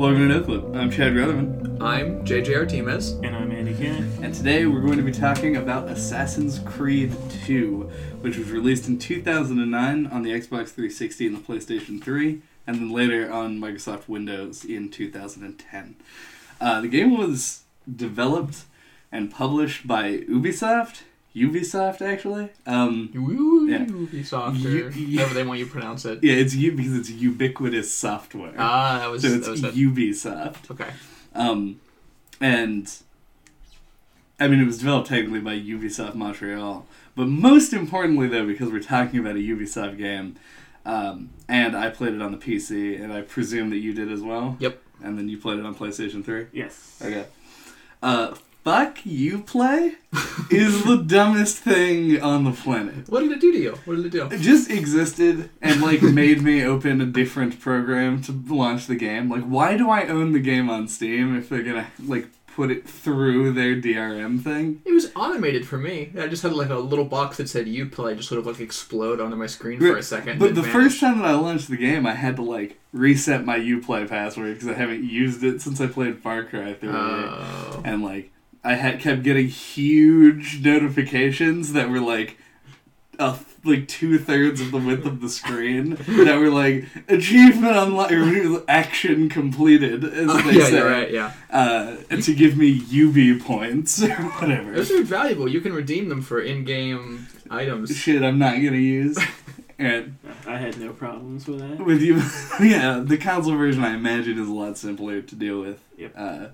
Welcome to No Clip. I'm Chad Rutherman, I'm JJ Artemis. And I'm Andy Cannon. and today we're going to be talking about Assassin's Creed 2, which was released in 2009 on the Xbox 360 and the PlayStation 3, and then later on Microsoft Windows in 2010. Uh, the game was developed and published by Ubisoft. Ubisoft, actually. Um, Woo, Yeah. Ubisoft, U- or U- however they want you to pronounce it. yeah, it's U because it's ubiquitous software. Ah, that was, so that it's was. Ubisoft. Okay. Um, and I mean, it was developed technically by Ubisoft Montreal, but most importantly, though, because we're talking about a Ubisoft game, um, and I played it on the PC, and I presume that you did as well. Yep. And then you played it on PlayStation Three. Yes. Okay. Uh, fuck Uplay is the dumbest thing on the planet. What did it do to you? What did it do? It just existed and like made me open a different program to launch the game. Like, why do I own the game on Steam if they're gonna like put it through their DRM thing? It was automated for me. I just had like a little box that said Uplay just sort of like explode onto my screen for a second. But the first time that I launched the game, I had to like reset my UPlay password because I haven't used it since I played Far Cry 3. Oh. and like I had kept getting huge notifications that were like a like two thirds of the width of the screen that were like achievement unlocked action completed as Oh, they yeah, say you're right. Yeah, uh, and to give me UB points or whatever those are valuable. You can redeem them for in-game items. shit I'm not gonna use and I had no problems with that. with you yeah the console version I imagine is a lot simpler to deal with Yep. uh,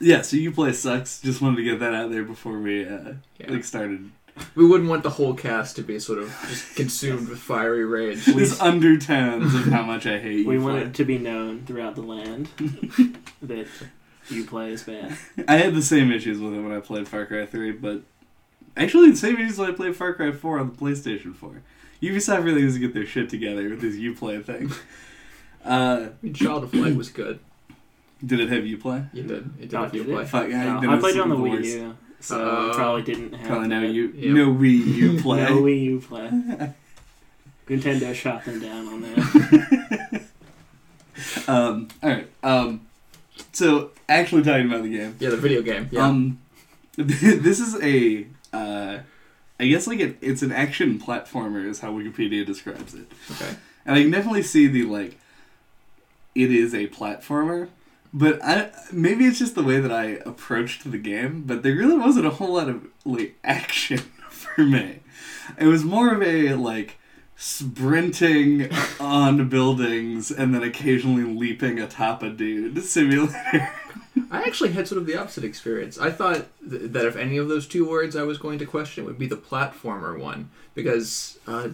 yeah so Uplay sucks just wanted to get that out there before we uh, Yeah. like started We wouldn't want the whole cast to be sort of just consumed with fiery rage. These undertones of how much I hate We you. want play. it to be known throughout the land that Uplay is bad. I had the same issues with it when I played Far Cry 3, but actually the same issues when I played Far Cry 4 on the PlayStation 4. Ubisoft really needs to get their shit together with this Uplay thing. Uh, I mean, Child of Light was good. Did it have Uplay? You did. It did Oh, have did Uplay. it? Fuck, No, then I was played it on the the Wii worst. U, so Uh, probably didn't have Probably no that. U, Yep. no Wii U play. No Wii U play. Nintendo shot them down on that. um, all right. Um, so actually talking about the game. Yeah, the video game. Yeah. Um, this is a, uh, I guess like it, it's an action platformer is how Wikipedia describes it, okay. and I can definitely see the like, it is a platformer, but I maybe it's just the way that I approached the game, but there really wasn't a whole lot of like action for me. It was more of a like sprinting on buildings and then occasionally leaping atop a dude simulator. I actually had sort of the opposite experience. I thought th- that if any of those two words I was going to question, would be the platformer one because uh,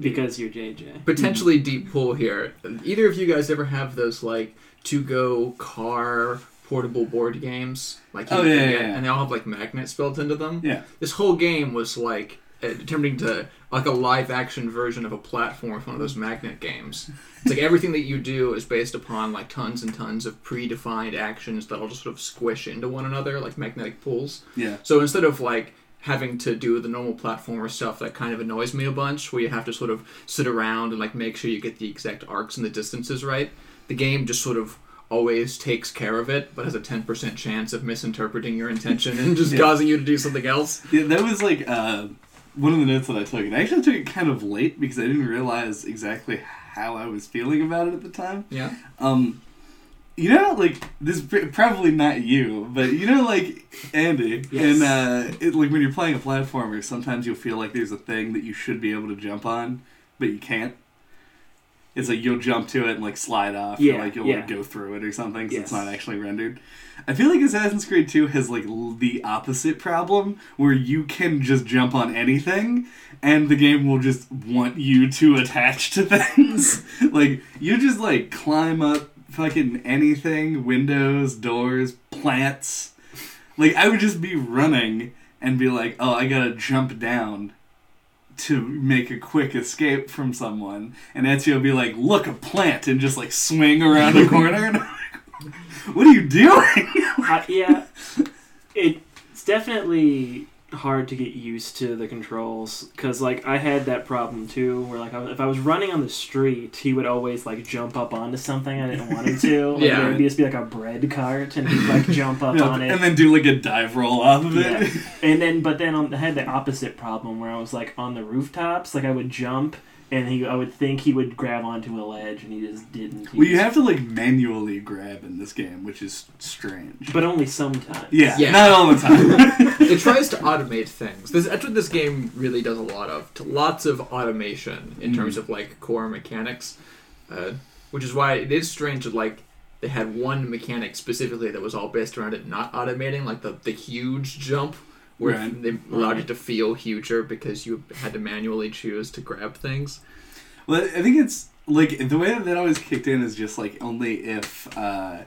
because you're JJ. potentially deep pull here. Either of you guys ever have those like to go car portable board games? Like you Oh, yeah, get- yeah, yeah. and they all have like magnets built into them. Yeah. This whole game was like uh, attempting to like a live action version of a platform with one of those magnet games. It's like everything that you do is based upon like tons and tons of predefined actions that'll just sort of squish into one another like magnetic pulls. Yeah. So instead of like having to do the normal platformer stuff that kind of annoys me a bunch, where you have to sort of sit around and like make sure you get the exact arcs and the distances right, the game just sort of always takes care of it, but has a 10% chance of misinterpreting your intention and just Yeah. causing you to do something else. Yeah, that was like uh, one of the notes that I took. And I actually took it kind of late because I didn't realize exactly how I was feeling about it at the time. Yeah. Um, you know, like this probably not you, but you know, like Andy, Yes. and uh, it, like when you're playing a platformer, sometimes you'll feel like there's a thing that you should be able to jump on, but you can't. It's like you'll jump to it and like slide off, or like you'll yeah. like go through it or something. 'cause it's Yes. not actually rendered. I feel like Assassin's Creed 2 has like l- the opposite problem where you can just jump on anything and the game will just want you to attach to things. like you just like climb up fucking anything, windows, doors, plants. Like I would just be running and be like, "Oh, I got to jump down." To make a quick escape from someone, and Ezio would be like, "Look, a plant," and just like swing around a corner. And I'm like, what are you doing? I, yeah, it's definitely hard to get used to the controls because like I had that problem too, where like if I was running on the street, he would always like jump up onto something I didn't want him to. Like, Yeah. there would just be like a bread cart, and he'd like jump up on it. and then do like a dive roll off of Yeah. it. And then, but then on, I had the opposite problem where I was like on the rooftops, like I would jump, and he, I would think he would grab onto a ledge, and he just didn't. He Well, you just- have to like manually grab in this game, which is strange. but only sometimes. Yeah, Yeah. not all the time. it tries to automate things. This, that's what this game really does a lot of. To lots of automation in terms Mhm. of like core mechanics, uh, which is why it is strange that like they had one mechanic specifically that was all based around it not automating, like the the huge jump, where Right. they allowed you to feel huger because you had to manually choose to grab things. well, I think it's like the way that that always kicked in is just like only if uh,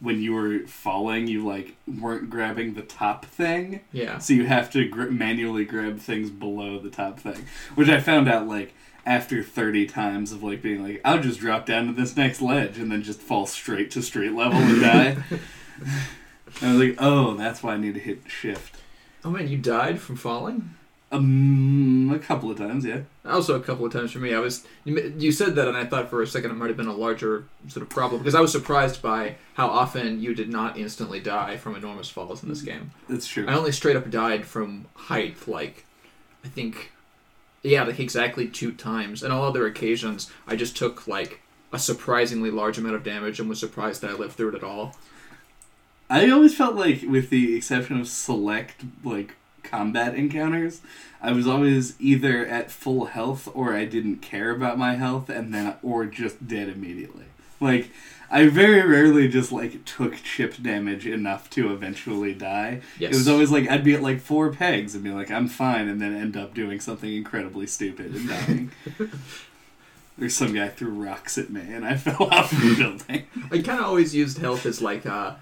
when you were falling, you like weren't grabbing the top thing. Yeah. So you have to gr- manually grab things below the top thing, which I found out like after 30 times of like being like, I'll just drop down to this next ledge and then just fall straight to street level and die. I was like, oh, that's why I need to hit shift. Oh man, you died from falling. Um, a couple of times, yeah. Also, a couple of times for me, I was you you said that, and I thought for a second it might have been a larger sort of problem because I was surprised by how often you did not instantly die from enormous falls in this game. That's true. I only straight up died from height, like I think, yeah, like exactly two times. And all other occasions, I just took like a surprisingly large amount of damage and was surprised that I lived through it at all. I always felt like, with the exception of select like combat encounters, I was always either at full health or I didn't care about my health, and then or just dead immediately. Like I very rarely just like took chip damage enough to eventually die. Yes, It was always like I'd be at like four pegs and be like I'm fine, and then end up doing something incredibly stupid and dying. There's some guy threw rocks at me, and I fell off the building. I kind of always used health as like a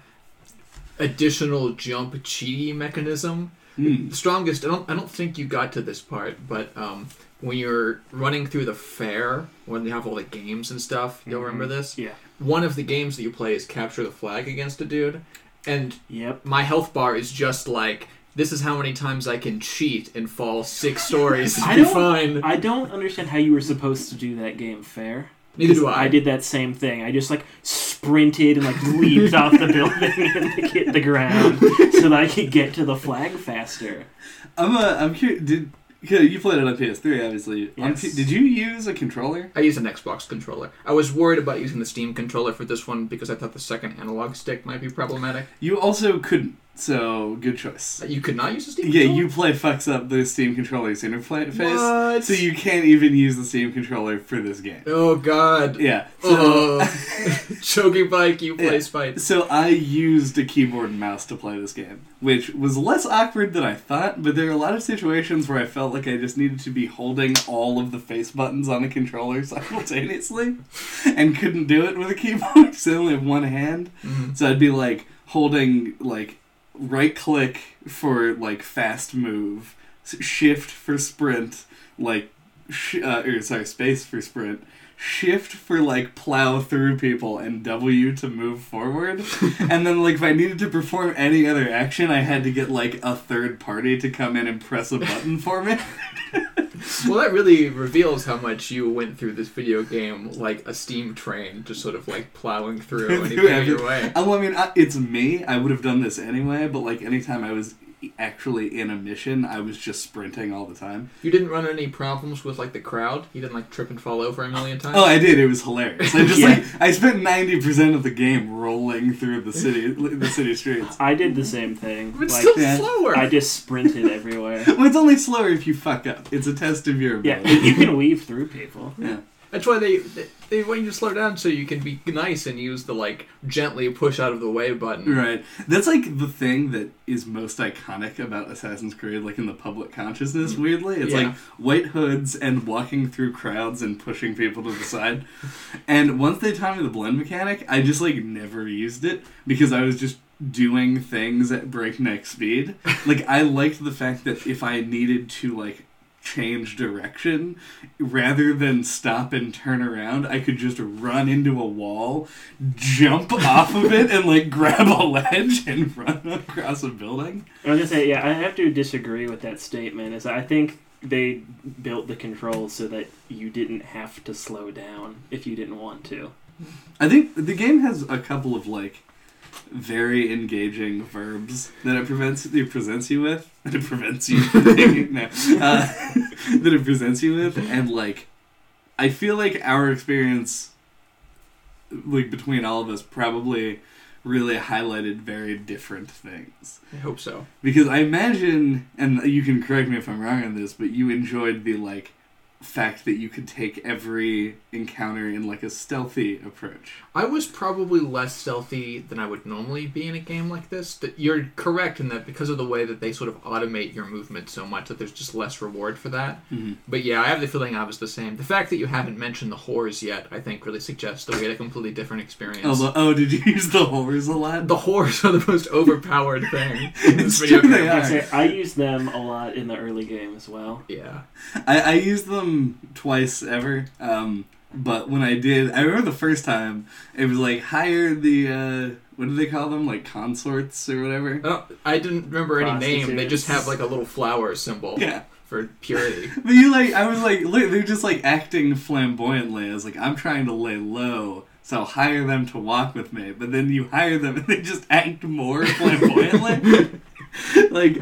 additional jump cheaty mechanism. Hmm. The strongest. I don't. I don't think you got to this part, but um, when you're running through the fair, when they have all the games and stuff, you'll remember this. Yeah. One of the games that you play is capture the flag against a dude, and Yep. my health bar is just like this is how many times I can cheat and fall six stories and I be fine. I don't understand how you were supposed to do that game fair. Neither do I. I did that same thing. I just like sprinted and like leaped off the building and like, hit the ground so that I could get to the flag faster. I'm uh, I'm curious. Did you played it on PS3, obviously. On Yes. P- did you use a controller? I use an Xbox controller. I was worried about using the Steam controller for this one because I thought the second analog stick might be problematic. You also couldn't. So good choice. You could not use the Steam Yeah, controller? Uplay fucks up the Steam controller's interface, What? so you can't even use the Steam controller for this game. Oh god. Yeah. So, Oh. Choking bike, Uplay Yeah. spite. so I used a keyboard and mouse to play this game, which was less awkward than I thought. But there are a lot of situations where I felt like I just needed to be holding all of the face buttons on the controller simultaneously, and couldn't do it with a keyboard. So I only have one hand. Mhm. So I'd be like holding like right click for like fast move, shift for sprint, like sh- uh, or sorry, space for sprint, shift for like plow through people, and W to move forward. and then like if I needed to perform any other action, I had to get like a third party to come in and press a button for me. Well, that really reveals how much you went through this video game like a steam train, just sort of like plowing through anything in your way. Well, I mean, I, it's me. I would have done this anyway, but like anytime I was actually in a mission, I was just sprinting all the time. You didn't run any problems with like the crowd. You didn't like trip and fall over a million times. Oh, I did. It was hilarious. I just Yeah. like I spent ninety percent of the game rolling through the city, the city streets. I did the same thing. It's Like, still yeah. slower. I just sprinted everywhere. Well, it's only slower if you fuck up. It's a test of your Yeah, ability. you can weave through people. Yeah. That's why they, they they want you to slow down so you can be nice and use the like gently push out of the way button. Right. That's like the thing that is most iconic about Assassin's Creed, like in the public consciousness, weirdly. It's Yeah. like white hoods and walking through crowds and pushing people to the side. And once they taught me the blend mechanic, I just like never used it because I was just doing things at breakneck speed. like I liked the fact that if I needed to like change direction rather than stop and turn around i could just run into a wall jump off of it and like grab a ledge and run across a building I was gonna say, yeah, I have to disagree with that statement. Is I think they built the controls so that you didn't have to slow down if you didn't want to. i think the game has a couple of like very engaging verbs that it prevents it presents you with that it prevents you no, uh, that it presents you with and like i feel like our experience like between all of us probably really highlighted very different things I hope so. because i imagine and you can correct me if i'm wrong on this but you enjoyed the like fact that you could take every encounter in like a stealthy approach I was probably less stealthy than I would normally be in a game like this. That you're correct in that because of the way that they sort of automate your movement so much that there's just less reward for that. Mhm. But yeah, I have the feeling I was the same. The fact that you haven't mentioned the whores yet, I think, really suggests that we had a completely different experience. oh, oh did you use the horrors a lot the whores are the most overpowered thing in It's this video true, they are. I say I used them a lot in the early game as well. Yeah. I, I used them twice ever. Um, but when I did, I remember the first time it was like hire the uh, what do they call them? Like consorts or whatever. Oh, I didn't remember any name. They just have like a little flower symbol Yeah, for purity. but you like I was like look, they're just like acting flamboyantly. I was like I'm trying to lay low. So hire them to walk with me, but then you hire them and they just act more flamboyantly. like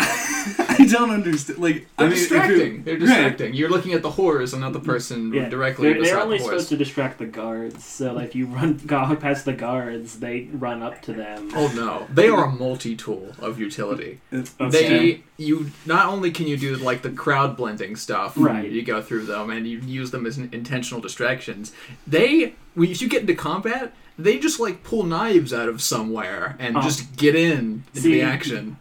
I don't understand. Like They're I mean, distracting. it- They're right. distracting. You're looking at the whores and not the person Yeah, directly they're, they're only the supposed to distract the guards. So like you run go past the guards, they run up to them. Oh no, they are a multi-tool of utility. Uh, okay. They you not only can you do like the crowd blending stuff, Right. You go through them and you use them as in- intentional distractions. They when you get into combat, they just like pull knives out of somewhere and Oh. just get in into See, the action.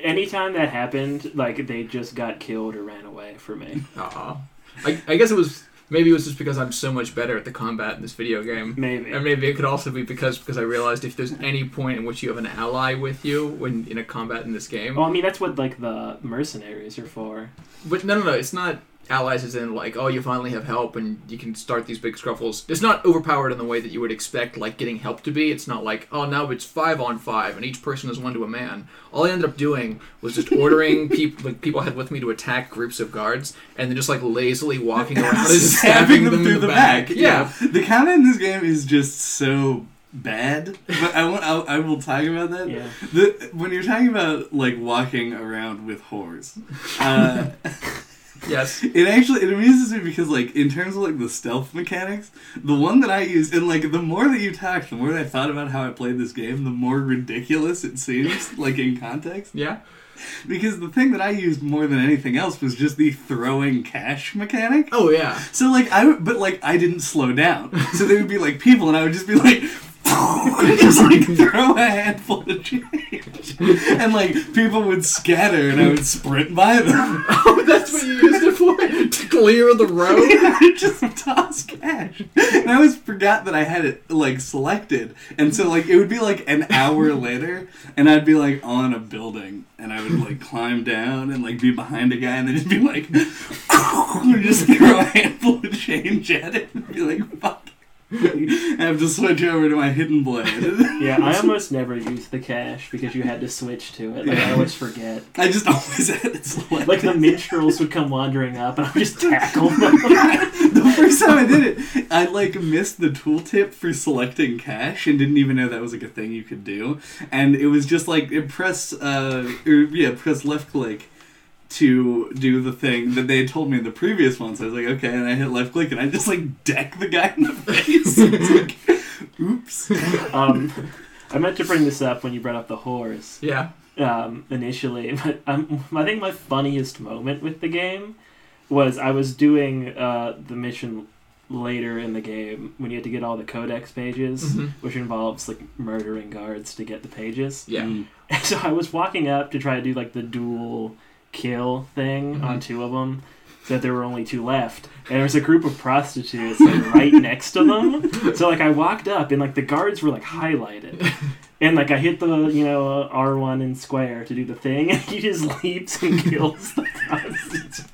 Anytime that happened, like they just got killed or ran away for me. Aw. I, I guess it was maybe it was just because I'm so much better at the combat in this video game. Maybe. And maybe it could also be because because I realized if there's any point in which you have an ally with you when in a combat in this game, Well, I mean that's what like the mercenaries are for. but no, no, no, it's not allies is in like oh you finally have help and you can start these big scruffles. It's not overpowered in the way that you would expect like getting help to be. It's not like oh now it's five on five and each person is one to a man. All I ended up doing was just ordering people like people I had with me to attack groups of guards and then just like lazily walking around and just stabbing them, through in the, the, back. Yeah. the combat in this game is just so bad. But I won't. I'll, I will talk about that. Yeah. The when you're talking about like walking around with whores, uh, Yes. it actually it amuses me because like in terms of like the stealth mechanics, the one that I used and like the more that you talk, the more that I thought about how I played this game, the more ridiculous it seems like in context. Yeah. Because the thing that I used more than anything else was just the throwing cash mechanic. Oh yeah. So like I but like I didn't slow down. So there would be like people, and I would just be like, just like throw a handful of change, and like people would scatter, and I would sprint by them. Oh, that's what you used it for to clear the road. I just toss cash, and I always forgot that I had it like selected, and so like it would be like an hour later, and I'd be like on a building, and I would like climb down and like be behind a guy, and then just be like, just throw a handful of change at it, and be like, fuck. I have to switch over to my hidden blade. Yeah, I almost never use the cash because you had to switch to it. Like I always forget. I just always had it selected. Like the minstrels would come wandering up and I would just tackle them. the first time I did it, I like missed the tooltip for selecting cash and didn't even know that was like a thing you could do. And it was just like it press uh or, yeah, press left click to do the thing that they had told me in the previous one. So I was like, okay, and I hit left click and I just like deck the guy in the face. It's like, oops. um, I meant to bring this up when you brought up the horse. Yeah. um, initially, but um, I think my funniest moment with the game was I was doing uh, the mission later in the game when you had to get all the codex pages, Mhm. which involves like murdering guards to get the pages. Yeah. Mm. And so I was walking up to try to do like the dual kill thing Mhm. on two of them. So that there were only two left, and there was a group of prostitutes like right next to them. So like I walked up, and like the guards were like highlighted, and like I hit the you know R one and square to do the thing, and he just leaps and kills the prostitutes.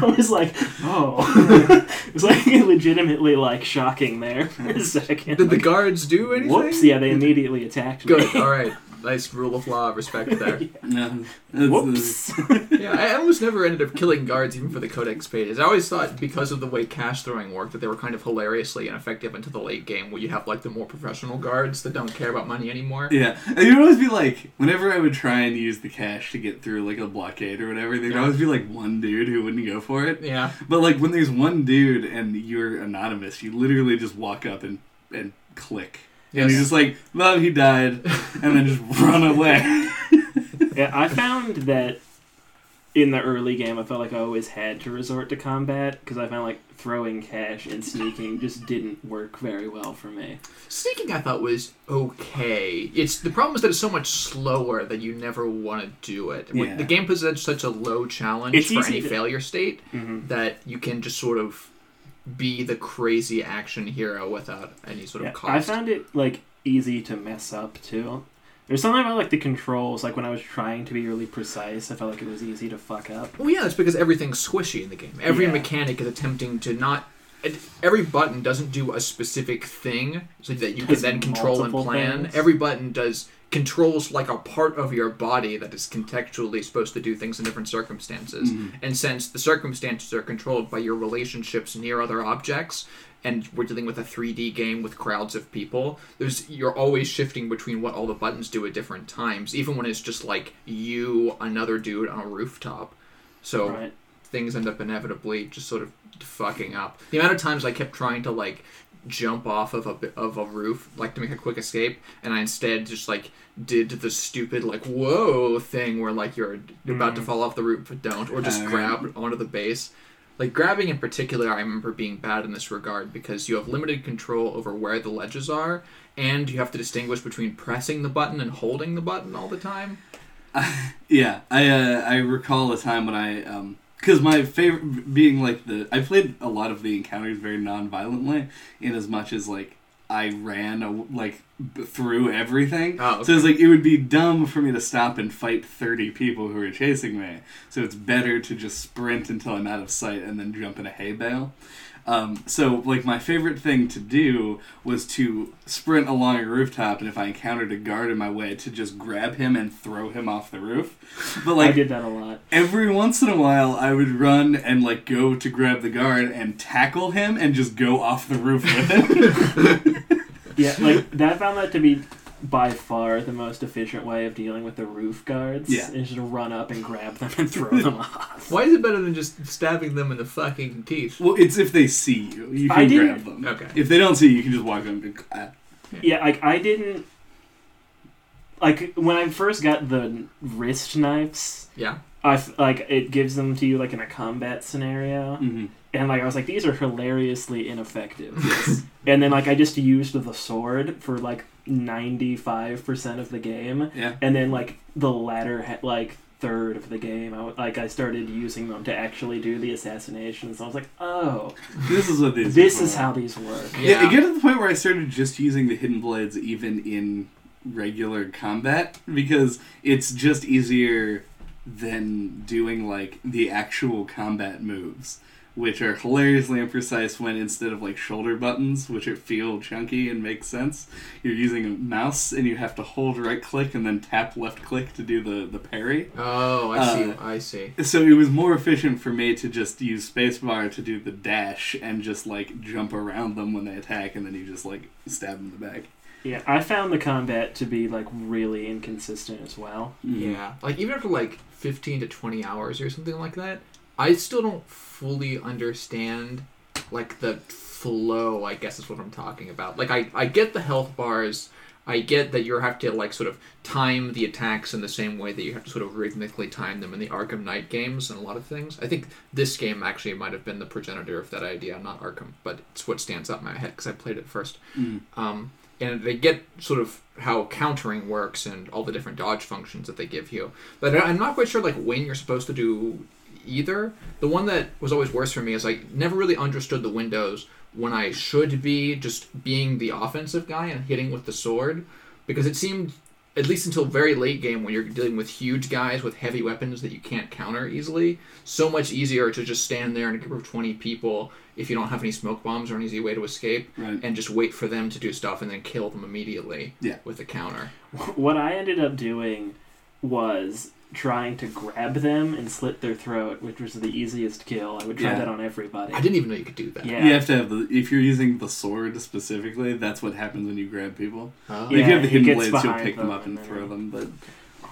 I was like, oh. it was like legitimately like shocking there for a second. Did the guards do anything? Whoops! Yeah, they immediately attacked me. Good. All right. Nice rule of law. Respect there. No, that's- Whoops! yeah, I almost never ended up killing guards even for the codex pages. I always thought because of the way cash throwing worked that they were kind of hilariously ineffective into the late game where you have like the more professional guards that don't care about money anymore. Yeah, and you'd always be like, whenever I would try and use the cash to get through like a blockade or whatever, there'd Yeah. always be like one dude who wouldn't go for it. Yeah. But like when there's one dude and you're anonymous, you literally just walk up and and click, and Yes. you're just like, "Well, he died," and then just run away. Yeah, I found that in the early game, I felt like I always had to resort to combat because I found like throwing cash and sneaking just didn't work very well for me. Sneaking, I thought was okay. It's the problem is that it's so much slower that you never want to do it. Yeah. The game presents such a low challenge It's for any to- failure state Mm-hmm. that you can just sort of be the crazy action hero without any sort Yeah, of cost. I found it like easy to mess up too. There's something about like the controls, like when I was trying to be really precise, I felt like it was easy to fuck up. Well, yeah, it's because everything's squishy in the game. Every Yeah. mechanic is attempting to not. Every button doesn't do a specific thing so that you can then control and plan. things. Every button does controls like a part of your body that is contextually supposed to do things in different circumstances. Mhm. And since the circumstances are controlled by your relationships near other objects, and we're dealing with a 3D game with crowds of people, there's you're always shifting between what all the buttons do at different times, even when it's just like you, another dude on a rooftop. So Right. things end up inevitably just sort of fucking up. The amount of times I kept trying to like jump off of a of a roof, like to make a quick escape, and I instead just like did the stupid like whoa thing where like you're about to Mhm. fall off the roof but don't, or just Uh, grab onto the base. Like grabbing in particular, I remember being bad in this regard because you have limited control over where the ledges are, and you have to distinguish between pressing the button and holding the button all the time. Yeah, I uh, I recall a time when I um because my favorite being like the I played a lot of the encounters very non-violently in as much as like I ran a, like b- through everything. Oh, So it's like it would be dumb for me to stop and fight thirty people who are chasing me. So it's better to just sprint until I'm out of sight and then jump in a hay bale. Um, so like my favorite thing to do was to sprint along a rooftop, and if I encountered a guard in my way, to just grab him and throw him off the roof. But like, I like did that a lot. every once in a while, I would run and like go to grab the guard and tackle him and just go off the roof with him. Yeah, like that found that to be by far the most efficient way of dealing with the roof guards. Yeah. Is to run up and grab them and throw them off. Why is it better than just stabbing them in the fucking teeth? well, it's if they see you, you I can didn't- grab them. Okay. If they don't see you, you can just walk them. and go, ah. Yeah, like I didn't like when I first got the wrist knives. Yeah. I f- like it gives them to you like in a combat scenario, Mhm. and like I was like these are hilariously ineffective. and then like I just used the sword for like ninety five percent of the game, Yeah. and then like the latter like third of the game, I w- like I started using them to actually do the assassinations. I was like, oh, This is what these. this is for. how these work. Yeah, Yeah. it got to the point where I started just using the hidden blades even in regular combat because it's just easier than doing like the actual combat moves, which are hilariously imprecise when instead of like shoulder buttons, which are feel chunky and make sense, you're using a mouse and you have to hold right click and then tap left click to do the the parry. Oh, I see. Uh, I see. So it was more efficient for me to just use spacebar to do the dash and just like jump around them when they attack, and then you just like stab them in the back. Yeah, I found the combat to be like really inconsistent as well. Yeah. Like even after like 15 to 20 hours or something like that, I still don't fully understand like the flow, I guess is what I'm talking about. Like I I get the health bars. I get that you have to like sort of time the attacks in the same way that you have to sort of rhythmically time them in the Arkham Knight games and a lot of things. I think this game actually might have been the progenitor of that idea, not Arkham, but it's what stands out in my head because I played it first. Mm. Um, and they get sort of how countering works and all the different dodge functions that they give you. But I'm not quite sure like when you're supposed to do either. The one that was always worse for me is I never really understood the windows when I should be just being the offensive guy and hitting with the sword because it seemed at least until very late game when you're dealing with huge guys with heavy weapons that you can't counter easily, so much easier to just stand there in a group of 20 people if you don't have any smoke bombs or an easy way to escape Right. and just wait for them to do stuff and then kill them immediately Yeah. with a counter. What I ended up doing was trying to grab them and slit their throat, which was the easiest kill. I would try Yeah. that on everybody. I didn't even know you could do that. Yeah. You have to have the if you're using the sword specifically, that's what happens when you grab people. Oh. Like, if Yeah, you have the he hidden gets blades, you'll behind pick them them up and and throw them. But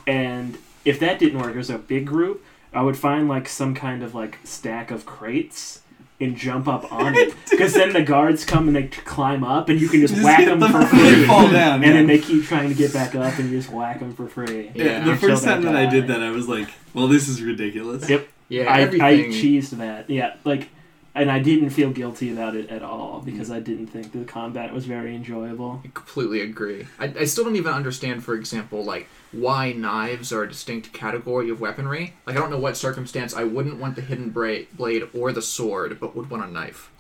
And if that didn't work, there's a big group. I would find like some kind of like stack of crates and jump up on it because then the guards come and they climb up and you can just, Just whack them them for and they free. fall down, and yeah. then they keep trying to get back up and you just whack them for free. yeah, Yeah. the first time that I did that, I was like, "Well, this is ridiculous." Yep. Yeah, I, I cheesed that. Yeah, like, and I didn't feel guilty about it at all because I didn't think the combat was very enjoyable. I completely agree. I, I still don't even understand, for example, like why knives are a distinct category of weaponry. Like I don't know what circumstance I wouldn't want the hidden bra- blade or the sword, but would want a knife.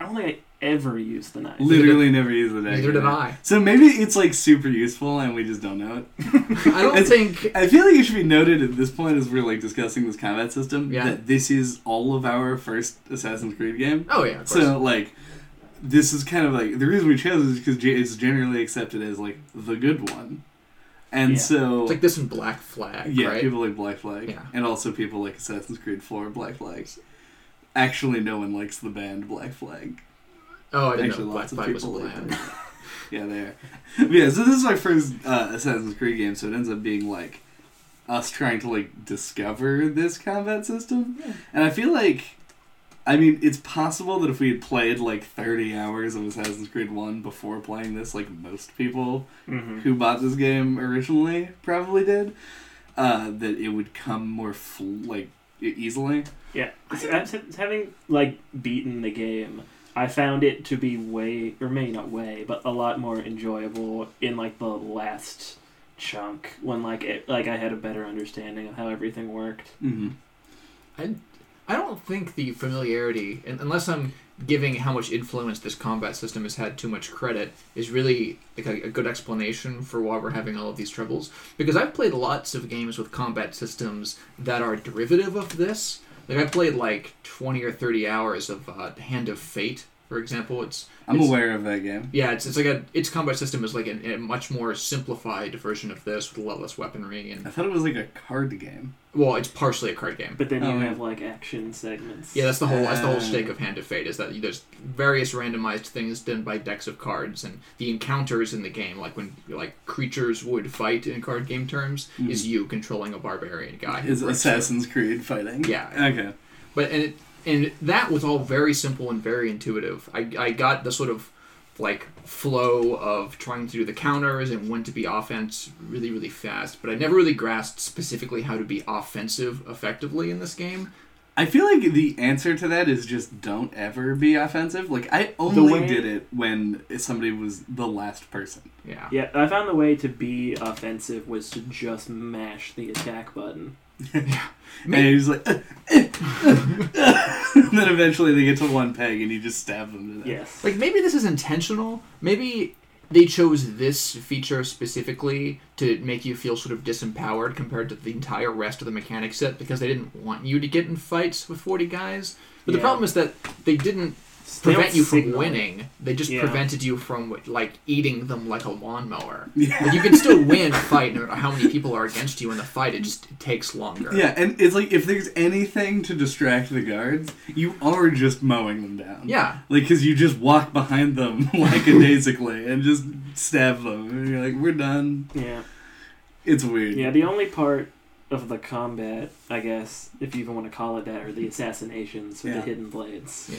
I don't think I ever used the knife. Literally never used the knife. Neither did I. So maybe it's like super useful and we just don't know it. I don't think. I feel like it should be noted at this point as we're like discussing this combat system Yeah. that this is all of our first Assassin's Creed game. Oh yeah, of course. So like, this is kind of like the reason we chose it is because it's generally accepted as like the good one, and Yeah. so it's like this in Black Flag, yeah, right? people like Black Flag, Yeah. and also people like Assassin's Creed Four Black Flags. Actually, no one likes the band Black Flag. oh, I didn't Actually, know Black lots of Flag was like them. yeah, they are. Yeah, so this is my first uh, Assassin's Creed game, so it ends up being like us trying to like discover this combat system, Yeah. and I feel like. I mean, it's possible that if we had played like 30 hours of Assassin's Creed 1 before playing this, like most people Mm-hmm. who bought this game originally probably did, uh, that it would come more fl- like easily. Yeah, s- s- having like beaten the game, I found it to be way, or maybe not way, but a lot more enjoyable in like the last chunk when like it, like I had a better understanding of how everything worked. Mm-hmm. I don't think the familiarity, unless I'm giving how much influence this combat system has had too much credit, is really like a, a good explanation for why we're having all of these troubles. Because I've played lots of games with combat systems that are derivative of this. Like I played like 20 or 30 hours of uh, Hand of Fate, for example. It's I'm It's- aware of that game. yeah, it's, it's like a its combat system is like a, a much more simplified version of this with a lot less weaponry and I thought it was like a card game. well, it's partially a card game. But then you oh, yeah. have like action segments. Yeah, that's the whole that's the whole stake ah. of Hand of Fate is that there's various randomized things done by decks of cards, and the encounters in the game, like when like creatures would fight in card game terms, is hmm. you controlling a barbarian guy. who Is breaks through. Assassin's Creed fighting? Yeah. Okay. But and it, and that was all very simple and very intuitive. I I got the sort of like flow of trying to do the counters and when to be offense really really fast, but I never really grasped specifically how to be offensive effectively in this game. I feel like the answer to that is just don't ever be offensive. Like I only way- did it when somebody was the last person. Yeah. Yeah, I found the way to be offensive was to just mash the attack button. And he's like, "Uh, uh, uh," and then eventually they get to one peg and you just stab them to death. Yes. Like maybe this is intentional. Maybe they chose this feature specifically to make you feel sort of disempowered compared to the entire rest of the mechanic set because they didn't want you to get in fights with 40 guys. But the problem is that they didn't They prevent you from signal it. winning. They just Yeah. prevented you from like eating them like a lawnmower. Yeah. Like you can still win a fight no matter how many people are against you in the fight. It just takes longer. Yeah, and it's like if there's anything to distract the guards, you are just mowing them down. Yeah. Like, because you just walk behind them like a daisically and just stab them. And you're like, we're done. Yeah. It's weird. Yeah, the only part of the combat, I guess, if you even want to call it that, are the assassinations with Yeah. the hidden blades. Yeah.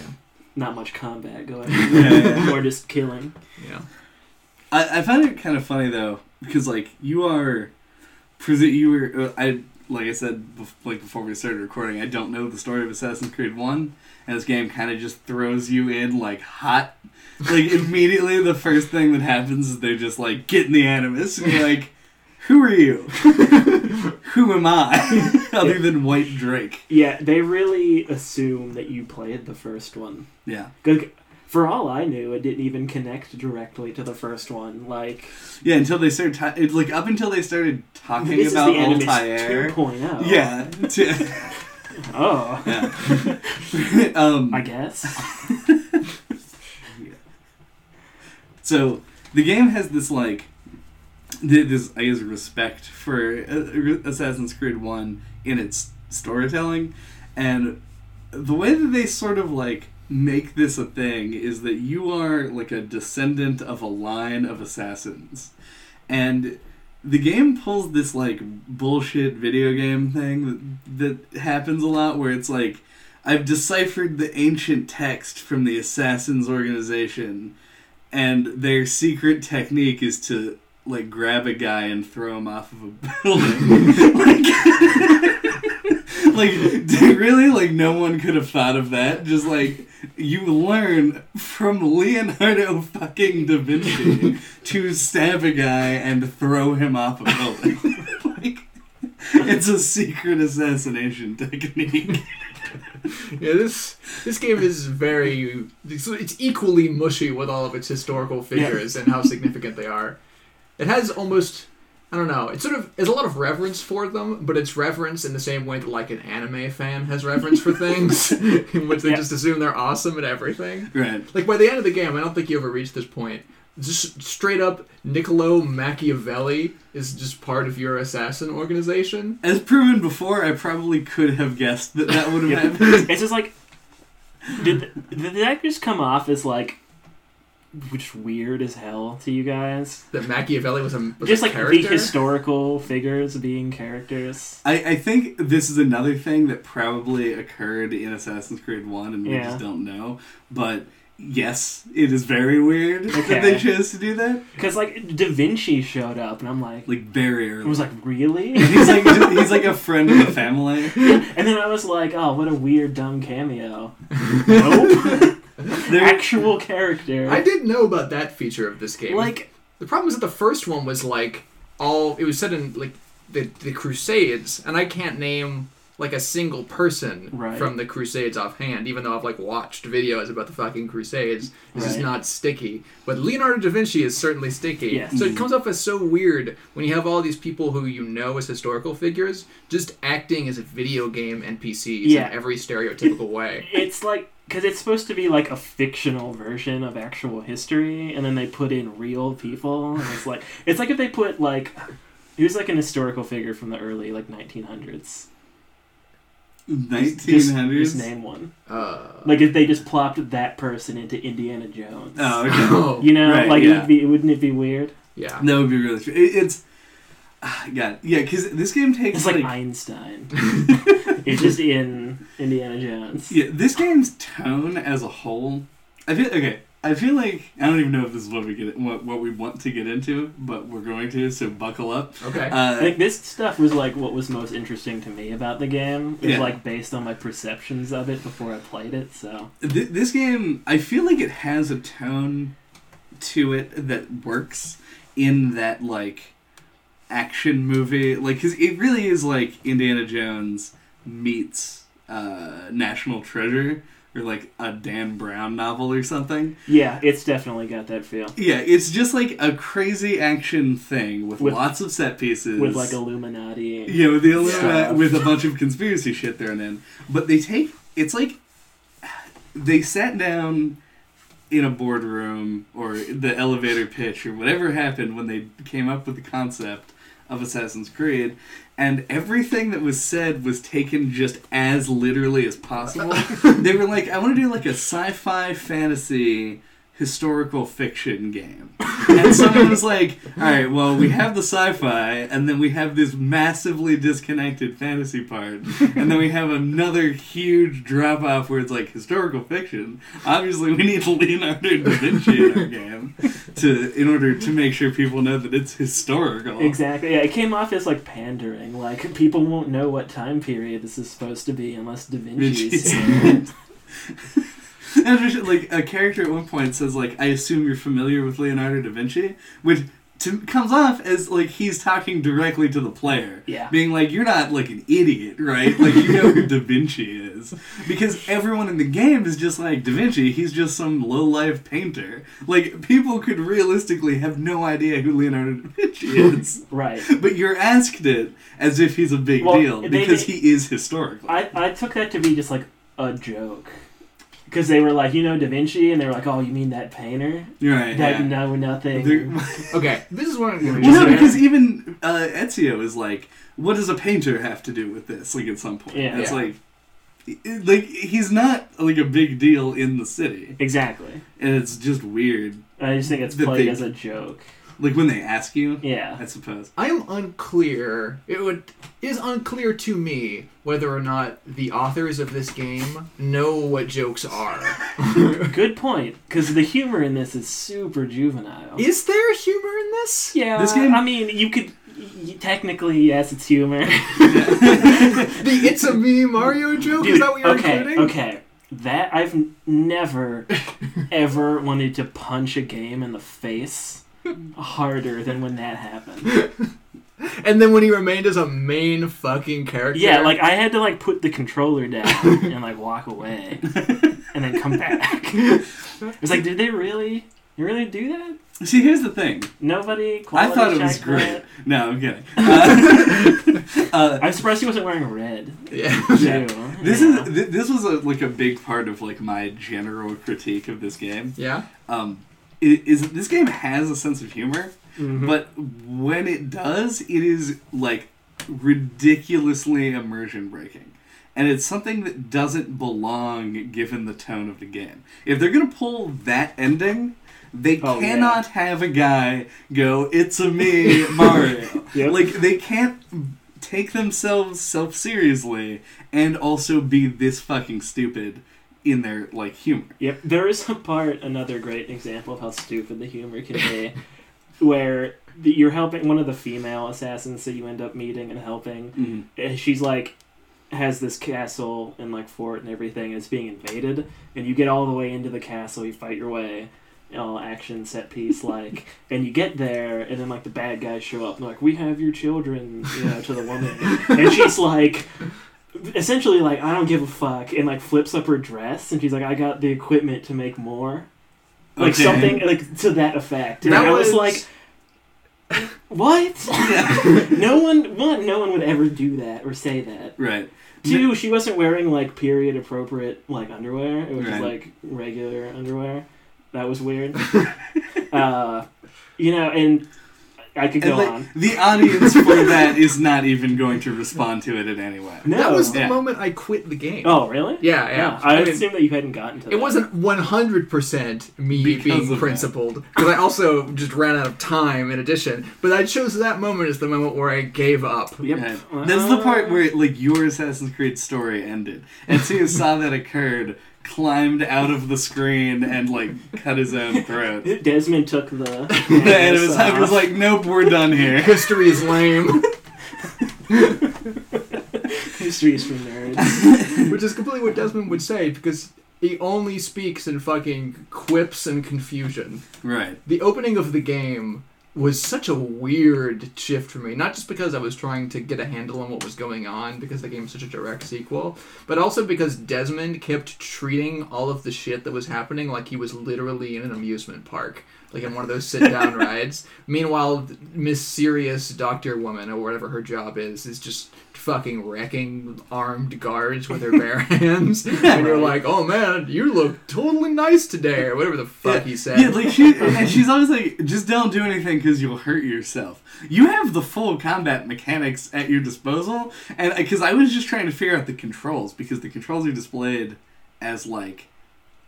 Not much combat going Yeah, on. yeah. More just killing. Yeah. I, I find it kind of funny though because like you are, presi- you were uh, I like I said bef- like before we started recording I don't know the story of Assassin's Creed One and this game kind of just throws you in like hot, like immediately the first thing that happens is they're just like get in the animus and you're like, who are you? who am I? Other than White Drake. Yeah, they really assume that you played the first one. Yeah. For all I knew, it didn't even connect directly to the first one. Like Yeah, until they started ta- it, like up until they started talking about Altair. 2.0. Yeah. to- Oh. yeah. um, I guess. So the game has this like this I guess respect for uh, Assassin's Creed One in its storytelling, and the way that they sort of like make this a thing is that you are like a descendant of a line of assassins, and the game pulls this like bullshit video game thing that, that happens a lot where it's like I've deciphered the ancient text from the assassins organization and their secret technique is to like grab a guy and throw him off of a building. like, like really, like no one could have thought of that. Just like you learn from Leonardo fucking da Vinci to stab a guy and throw him off a building. like, it's a secret assassination technique. Yeah, this this game is very it's, it's equally mushy with all of its historical figures and how significant they are. It has almost I don't know. It's sort of there's a lot of reverence for them, but it's reverence in the same way that like an anime fan has reverence for things, in which they Yeah. just assume they're awesome at everything. Right. Like by the end of the game, I don't think you ever reach this point. Just straight up, Niccolo Machiavelli is just part of your assassin organization. As proven before, I probably could have guessed that that would have Yeah. happened. It's just like did did that just come off as like which weird as hell to you guys? That Machiavelli was a was just a like character. the historical figures being characters. I, I think this is another thing that probably occurred in Assassin's Creed 1 and we Yeah. just don't know. But yes, it is very weird that Okay. they chose to do that. Because like Da Vinci showed up, and I'm like, Like, very early. I was like, really? he's like he's like a friend of the family. and then I was like, oh, what a weird dumb cameo. nope, There, actual character. I didn't know about that feature of this game. like the problem is that the first one was like all it was set in like the the Crusades, and I can't name like a single person Right. from the Crusades offhand, even though I've like watched videos about the fucking Crusades. This Right. not sticky. But Leonardo da Vinci is certainly sticky. Yeah. So it Mhm. comes off as so weird when you have all these people who you know as historical figures just acting as a video game NPCs Yeah. in every stereotypical way. it's like because it's supposed to be like a fictional version of actual history, and then they put in real people. And it's like it's like if they put like who's like an historical figure from the early like 1900s. Just- Just, 1900s. just name one. Uh, Like if they just plopped that person into Indiana Jones. Oh, okay. oh, You know, Right, like it would be, wouldn't it be weird? yeah. That would be really true. It, it's. ah, God. Yeah, because this game takes It's like like. Einstein. it's just in Indiana Jones. Yeah, this game's tone as a whole, I feel okay. I feel like I don't even know if this is what we get what what we want to get into, but we're going to. So buckle up. Okay. Uh, Like this stuff was like what was most interesting to me about the game. Is Yeah. like based on my perceptions of it before I played it. So th- this game, I feel like it has a tone to it that works in that like action movie, like because it really is like Indiana Jones meets uh, National Treasure or like a Dan Brown novel or something. yeah, it's definitely got that feel Yeah, it's just like a crazy action thing with, With- lots of set pieces. with like Illuminati. yeah, with the Illuminati, with a bunch of conspiracy shit thrown in. But they take it's like they sat down in a boardroom or the elevator pitch or whatever happened when they came up with the concept of Assassin's Creed, and everything that was said was taken just as literally as possible. they were like, I want to do like a sci-fi fantasy historical fiction game. And someone was like, all right, well, we have the sci-fi, and then we have this massively disconnected fantasy part, and then we have another huge drop-off where it's like historical fiction. Obviously, we need Leonardo da Vinci in our game to in order to make sure people know that it's historical. Exactly. Yeah, it came off as like pandering. Like people won't know what time period this is supposed to be unless Da Vinci's Vinci's in it. And like a character at one point says like, "I assume you're familiar with Leonardo da Vinci," which to, comes off as like he's talking directly to the player. Yeah. Being like, you're not like an idiot, right? Like you know who Da Vinci is. Because everyone in the game is just like Da Vinci, he's just some low life painter. Like people could realistically have no idea who Leonardo da Vinci is. Right. but you're asked it as if he's a big Well, deal they- because they- he is historical. I, I took that to be just like a joke. Because they were like, you know, Da Vinci? And they were like, oh, you mean that painter? You're right. That yeah. know nothing. They're- Okay, this is what I'm going to Well, no, because even uh, Ezio is like, what does a painter have to do with this? Like at some point, Yeah. it's Yeah. like, like he's not like a big deal in the city, exactly. and it's just weird. I just think it's That played they- as a joke. Like when they ask you, Yeah. I suppose. I am unclear. It would is unclear to me whether or not the authors of this game know what jokes are. Good point. Because the humor in this is super juvenile. is there humor in this? yeah. This game- I mean, you could. Technically, yes, it's humor. The "It's a me Mario" joke is that what you're okay, including? okay. That I've never, ever wanted to punch a game in the face harder than when that happened. And then when he remained as a main fucking character. Yeah, like I had to like put the controller down and like walk away, and then come back. It's like, did they really, they really do that? See, here's the thing. Nobody. I thought it was great. that? No, I'm kidding. Uh, uh, I'm surprised he wasn't wearing red. yeah. Too. this Yeah. is th- this was a, like a big part of like my general critique of this game. Yeah. Um, is this game has a sense of humor, Mhm. but when it does, it is like ridiculously immersion breaking. And it's something that doesn't belong given the tone of the game. If they're gonna pull that ending, they Oh, yeah. cannot have a guy go, "It's a me, Mario." Yep. Like they can't take themselves self seriously and also be this fucking stupid in their like humor. Yep, there is a part, another great example of how stupid the humor can be, where the, you're helping one of the female assassins that you end up meeting and helping. And she's like, has this castle and like fort and everything, and it's being invaded. And you get all the way into the castle, you fight your way, all action set piece like, and you get there, and then like the bad guys show up, and like, we have your children, you know, to the woman, and she's like essentially like I don't give a fuck and like flips up her dress and she's like I got the equipment to make more. Like Okay. something like to that effect. And That I was, was- like what? Yeah. no one one no one would ever do that or say that. Right. two she wasn't wearing like period appropriate like underwear. It was just like regular underwear. That was weird. Uh you know and I could And go like, on the audience for that is not even going to respond to it in any way. no That was the Yeah. moment I quit the game. oh really Yeah, yeah. I, I mean, assumed that you hadn't gotten to that. It wasn't 100% me Because being principled, because I also just ran out of time in addition. But I chose that moment as the moment where I gave up. Yep. Yeah. That's the part Uh, where like your Assassin's Creed story ended. And so you saw that occurred, climbed out of the screen and like cut his own throat. Desmond took the. and it was, I was like, nope, we're done here. History is lame, history is for nerds. which is completely what Desmond would say, because he only speaks in fucking quips and confusion. Right. the opening of the game was such a weird shift for me. Not just because I was trying to get a handle on what was going on, because the game's such a direct sequel, but also because Desmond kept treating all of the shit that was happening like he was literally in an amusement park. Like in one of those sit down rides. Meanwhile, Miss Serious Doctor Woman, or whatever her job is, is just fucking wrecking armed guards with her bare hands. And you're like, oh man, you look totally nice today, or whatever the fuck he said. Yeah, like she and she's always like, just don't do anything because you'll hurt yourself. You have the full combat mechanics at your disposal, and uh, because I was just trying to figure out the controls because the controls are displayed as like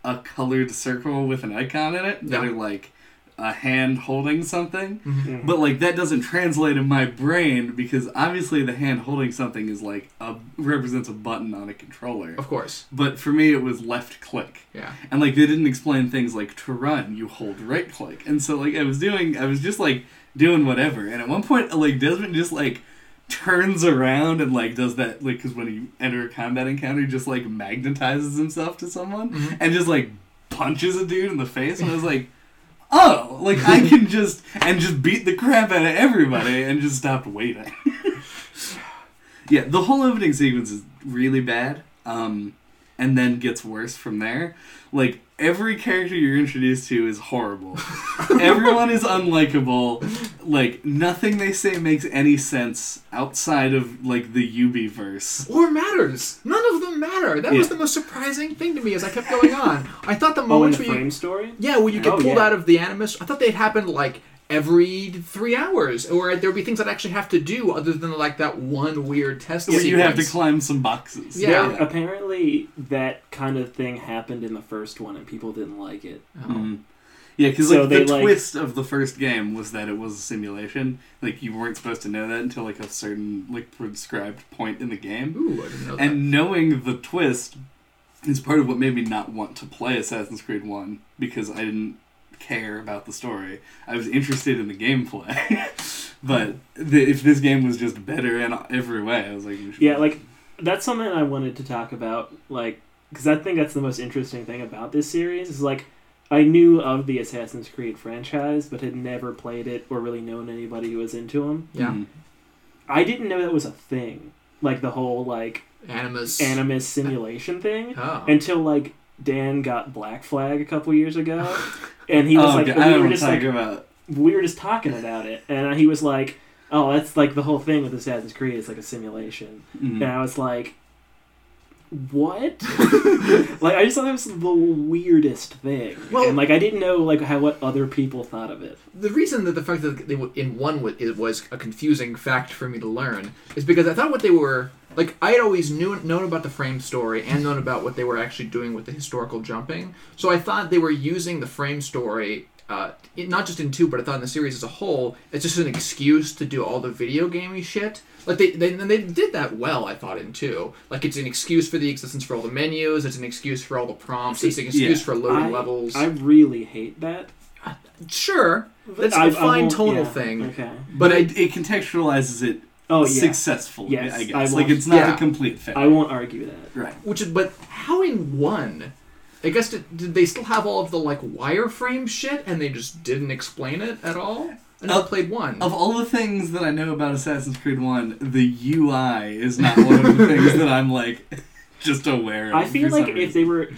a colored circle with an icon in it that Yeah. are like a hand holding something. Mhm. But like that doesn't translate in my brain because obviously the hand holding something is like a represents a button on a controller. Of course. But for me, it was left click. Yeah. And like they didn't explain things like to run, you hold right click. And so like I was doing, I was just like doing whatever. And at one point, like Desmond just like turns around and like does that like because when you enter a combat encounter, he just like magnetizes himself to someone Mhm. and just like punches a dude in the face. And I was like, oh, like I can just and just beat the crap out of everybody and just stopped waiting. yeah, the whole opening sequence is really bad, um, and then gets worse from there. Like every character you're introduced to is horrible. Everyone is unlikable. Like nothing they say makes any sense outside of like the UB verse. Or matters. None of them matter. That was the most surprising thing to me as I kept going on. I thought the Oh, in moments the where you, frame story. yeah, where you get Oh, pulled yeah. out of the animus, I thought they'd happen like every three hours, or there would be things I'd actually have to do other than like that one weird test. Where you have to climb some boxes. Yeah. Yeah, apparently that kind of thing happened in the first one, and people didn't like it. Oh. Mhm. Yeah, because So like they, the like- twist of the first game was that it was a simulation. Like you weren't supposed to know that until like a certain like prescribed point in the game. Ooh, I didn't know that. And knowing the twist is part of what made me not want to play Assassin's Creed 1 because I didn't care about the story. I was interested in the gameplay. but the, if this game was just better in every way, I was like, we should- Yeah, like that's something I wanted to talk about, like because I think that's the most interesting thing about this series is like I knew of the Assassin's Creed franchise, but had never played it or really known anybody who was into them. yeah, Mhm. I didn't know that was a thing, like the whole like animus. animus simulation thing, Oh. until like Dan got Black Flag a couple years ago, and he was oh, like, God, we I were just like, talking about. we were just talking about it, and he was like, "Oh, that's like the whole thing with Assassin's Creed. It's like a simulation." Mhm. And I was like, "What?" like I just thought that was the weirdest thing, Well- and like I didn't know like how what other people thought of it. the reason that the fact that they were in one it was a confusing fact for me to learn is because I thought what they were like I had always knew known about the frame story and known about what they were actually doing with the historical jumping. So I thought they were using the frame story. Uh, it, not just in two, but I thought in the series as a whole, it's just an excuse to do all the video gamey shit. Like they, they, they did that well, I thought in two. Like it's an excuse for the existence for all the menus. It's an excuse for all the prompts. It's an excuse Yeah. for loading I, levels. I really hate that. sure, that's I- a I fine won't- tonal yeah, thing. Okay. But it, it contextualized it Oh yeah. successfully, Yes, I I guess. will- like, it's not yeah. a complete failure. I won't argue that. Right. Which is, but how in one? I guess did, did they still have all of the like wireframe shit and they just didn't explain it at all? I never Of- played one. Of all the things that I know about Assassin's Creed 1, the UI is not one of the things that I'm, like, just aware of. I feel like some if they were,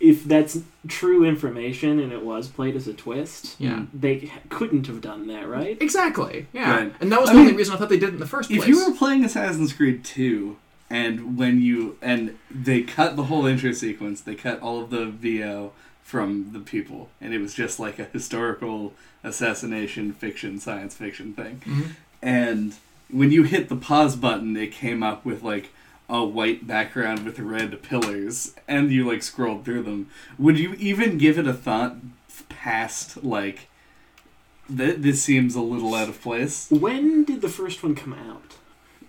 if that's true information and it was played as a twist, yeah. they couldn't have done that, right? Exactly. Yeah. Right. And that was I the only reason I thought they did it in the first place. If you were playing Assassin's Creed 2, and when you and they cut the whole intro sequence, they cut all of the VO from the people, and it was just like a historical assassination fiction, science fiction thing. Mhm. And when you hit the pause button, it came up with like a white background with red pillars, and you like scrolled through them. Would you even give it a thought past like? Th- this seems a little out of place. When did the first one come out?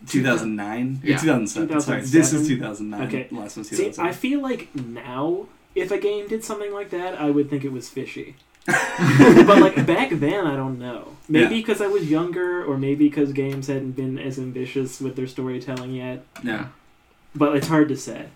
2009 Yeah. or 2007. Sorry, this is 2009. Okay. Last one's See, 2007. I feel like now, if a game did something like that, I would think it was fishy. but like back then, I don't know. Maybe Yeah. because I was younger, or maybe because games hadn't been as ambitious with their storytelling yet. yeah. But it's hard to say.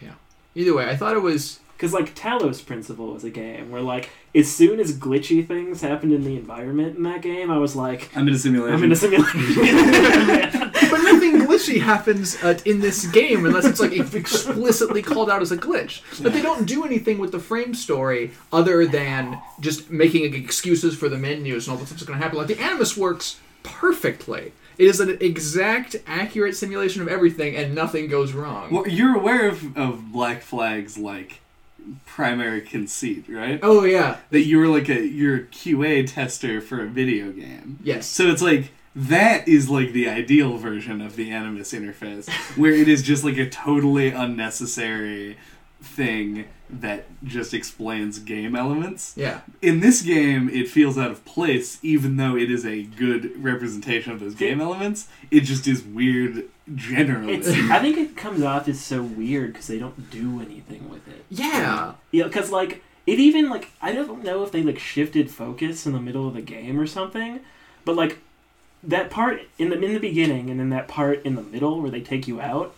Yeah. Either way, I thought it was. Because like Talos Principle was a game where like as soon as glitchy things happened in the environment in that game, I was like, I'm in a simulation. I'm in a simulation. But nothing glitchy happens uh, in this game unless it's like explicitly called out as a glitch. But they don't do anything with the frame story other than just making excuses for the menus and all the stuff that's going to happen. Like the Animus works perfectly. It is an exact, accurate simulation of everything, and nothing goes wrong. well, you're aware of, of Black Flag's like primary conceit, right? Oh yeah, That you're like a you're a QA tester for a video game. yes. So it's like that is like the ideal version of the Animus interface, where it is just like a totally unnecessary thing that just explains game elements. Yeah. in this game it feels out of place even though it is a good representation of those game elements it just is weird generally it's, I think it comes off as so weird because they don't do anything with it. Yeah. Yeah, because like it even like I don't know if they like shifted focus in the middle of the game or something, but like that part in the in the beginning and then that part in the middle where they take you out,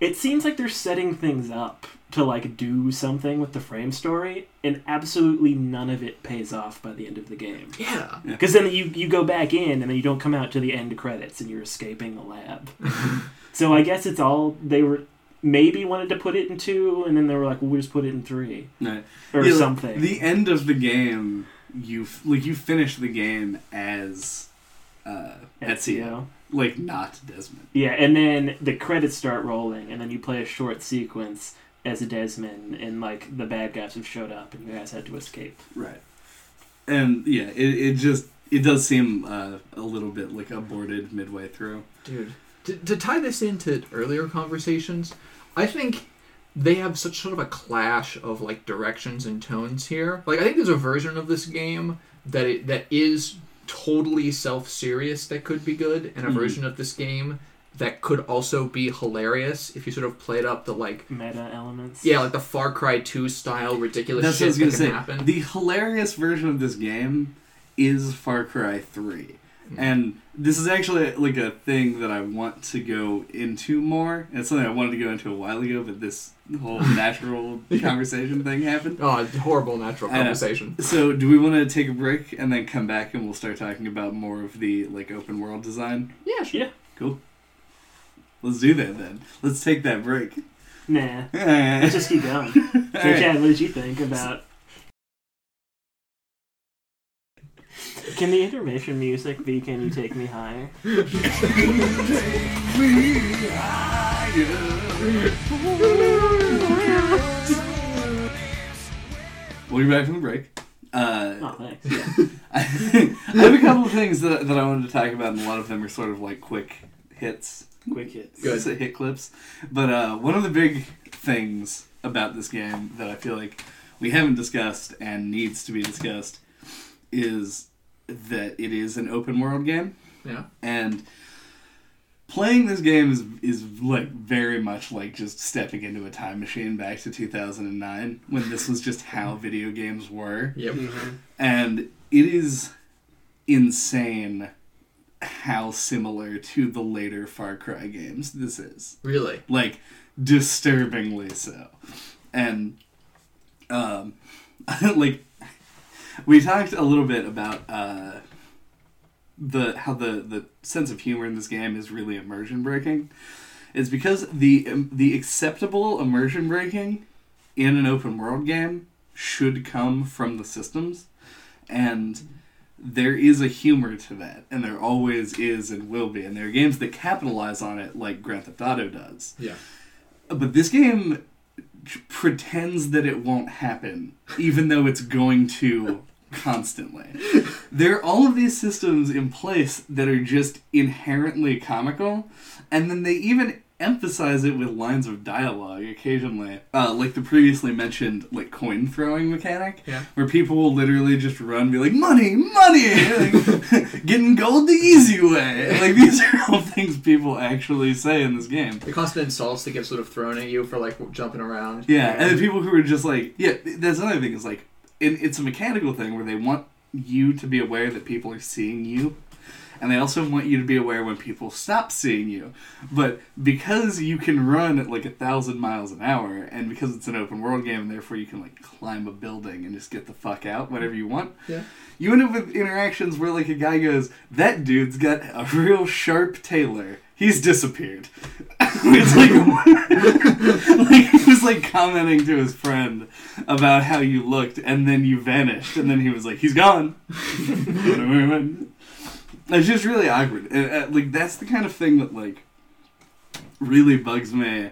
it seems like they're setting things up to like do something with the frame story, and absolutely none of it pays off by the end of the game. Yeah. Because then you you go back in, and then you don't come out to the end credits, and you're escaping the lab. so I guess it's all they were maybe wanted to put it in two, and then they were like, well, we'll just put it in three Right. or Yeah, like, something. The end of the game, you f- like you finish the game as uh, Ezio, like not Desmond. Yeah, and then the credits start rolling, and then you play a short sequence as a Desmond, and like the bad guys have showed up, and you guys had to escape. Right. And yeah, it, it just it does seem uh, a little bit like aborted midway through. Dude, to, to tie this into earlier conversations, I think they have such sort of a clash of like directions and tones here. Like I think there's a version of this game that it, that is totally self-serious that could be good, and a Mhm. version of this game that could also be hilarious if you sort of played up the like Meta elements. yeah, like the Far Cry 2 style ridiculous That's what I shit was that gonna can say. happen. The hilarious version of this game is Far Cry Three, Mm. and this is actually like a thing that I want to go into more. It's something I wanted to go into a while ago, but this whole natural conversation thing happened. Oh, horrible natural I know. conversation. So, do we want to take a break and then come back and we'll start talking about more of the like open world design? Yeah, sure. Yeah. Cool. Let's do that then. Let's take that break. Nah. Let's just keep going. So, Chad, what did you think about? Can the intermission music be "Can You Take Me Higher"? Can you take me higher. We'll be back from the break. Uh, Oh, thanks. I have a couple of things that, that I wanted to talk about, and a lot of them are sort of like quick hits. Quick hits. Good. Just hit clips. But uh, one of the big things about this game that I feel like we haven't discussed and needs to be discussed is that it is an open world game. Yeah. And playing this game is is like very much like just stepping into a time machine back to 2009 when this was just how video games were Yep. Mhm. and it is insane how similar to the later Far Cry games this is. Really? like disturbingly so. And um like we talked a little bit about uh the how the the sense of humor in this game is really immersion breaking. It's because the um, the acceptable immersion breaking in an open world game should come from the systems. And there is a humor to that and there always is and will be and there are games that capitalize on it like Grand Theft Auto does Yeah. but this game pretends that it won't happen, even though it's going to constantly. There are all of these systems in place that are just inherently comical, and then they even emphasize it with lines of dialogue occasionally. Uh, like the previously mentioned like coin throwing mechanic, Yeah. where people will literally just run and be like, money, money, like, getting gold the easy way. Like these are all things people actually say in this game. The constant insults that get sort of thrown at you for like jumping around. Yeah, and the people who are just like, yeah, that's another thing is like, it, it's a mechanical thing where they want you to be aware that people are seeing you, and they also want you to be aware when people stop seeing you. But because you can run at like a thousand miles an hour, and because it's an open world game, and therefore you can like climb a building and just get the fuck out whenever you want. Yeah. You end up with interactions where like a guy goes, "That dude's got a real sharp tailor. He's disappeared." it's like, like he was like commenting to his friend about how you looked, and then you vanished, and then he was like, "He's gone." it's just really awkward. And, uh, like that's the kind of thing that like really bugs me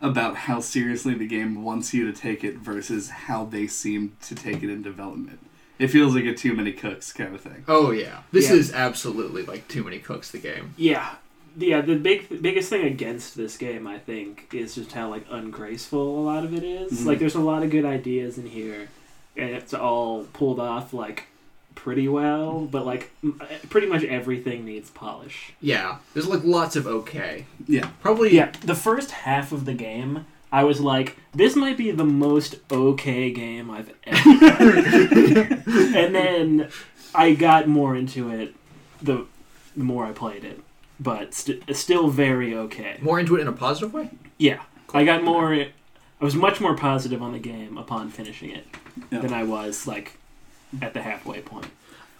about how seriously the game wants you to take it versus how they seem to take it in development. It feels like a too many cooks kind of thing. Oh yeah. This Yeah. is absolutely like too many cooks the game. Yeah, yeah. The big, biggest thing against this game, I think, is just how like ungraceful a lot of it is. Mhm. Like, there's a lot of good ideas in here, and it's all pulled off like pretty well. But like, m- eh, pretty much everything needs polish. Yeah. There's like lots of okay. Yeah. Probably Yeah, the first half of the game, I was like, this might be the most okay game I've ever played. and then I got more into it the, the more I played it. But st- still very okay. more into it in a positive way. Yeah. I got more I was much more positive on the game upon finishing it Yeah. than I was like at the halfway point.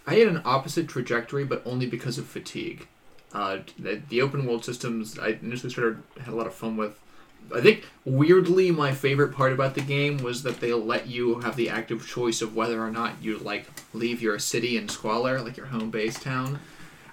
I had an opposite trajectory, but only because of fatigue. Uh, the, the open world systems I initially started had a lot of fun with. I think weirdly, my favorite part about the game was that they let you have the active choice of whether or not you like leave your city in squalor, like your home base town.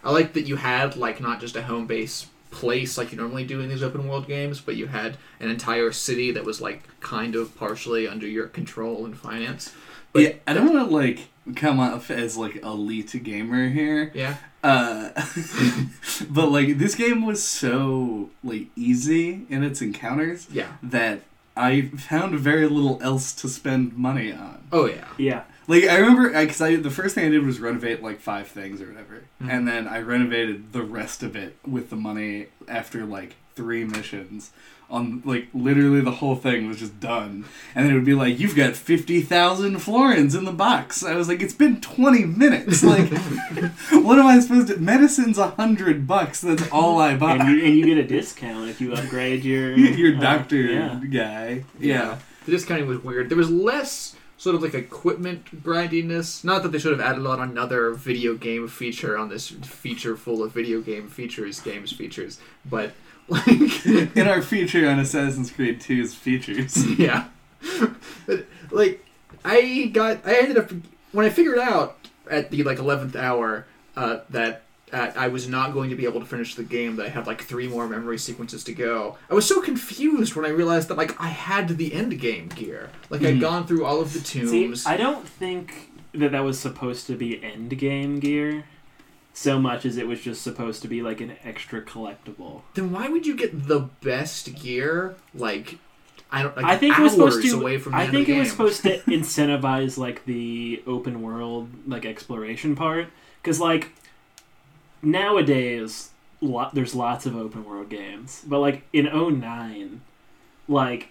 I like that you had like not just a home base place like you normally do in these open world games, but you had an entire city that was like kind of partially under your control and finance. But yeah, I don't want to like come off as like elite gamer here, yeah, uh, but like this game was so like easy in its encounters yeah. that I found very little else to spend money on. Oh yeah. Yeah, Like I remember, because I, the first thing I did was renovate like five things or whatever, Mhm. and then I renovated the rest of it with the money after like three missions. On like literally the whole thing was just done, and then it would be like, "You've got fifty thousand florins in the box." I was like, "It's been twenty minutes. Like, what am I supposed to?" Medicine's a hundred bucks. That's all I buy. and you, and you get a discount if you upgrade your Your uh, doctor yeah. guy, yeah. The discounting was weird. There was less sort of like equipment grindiness. Not that they should have added on another video game feature on this feature full of video game features, games features, but like In our feature on Assassin's Creed 2's features. yeah. But like I got I ended up when I figured out at the like 11th hour uh, that uh, I was not going to be able to finish the game. That I had like three more memory sequences to go. I was so confused when I realized that like I had the end game gear. Like I'd Mhm. gone through all of the See, tombs. I don't think that that was supposed to be end game gear, so much as it was just supposed to be like an extra collectible. then why would you get the best gear? Like I don't. Like, I think it was supposed to. away from I think it was supposed to incentivize like the open world like exploration part, because like nowadays, lot there's lots of open world games, but like in 09, like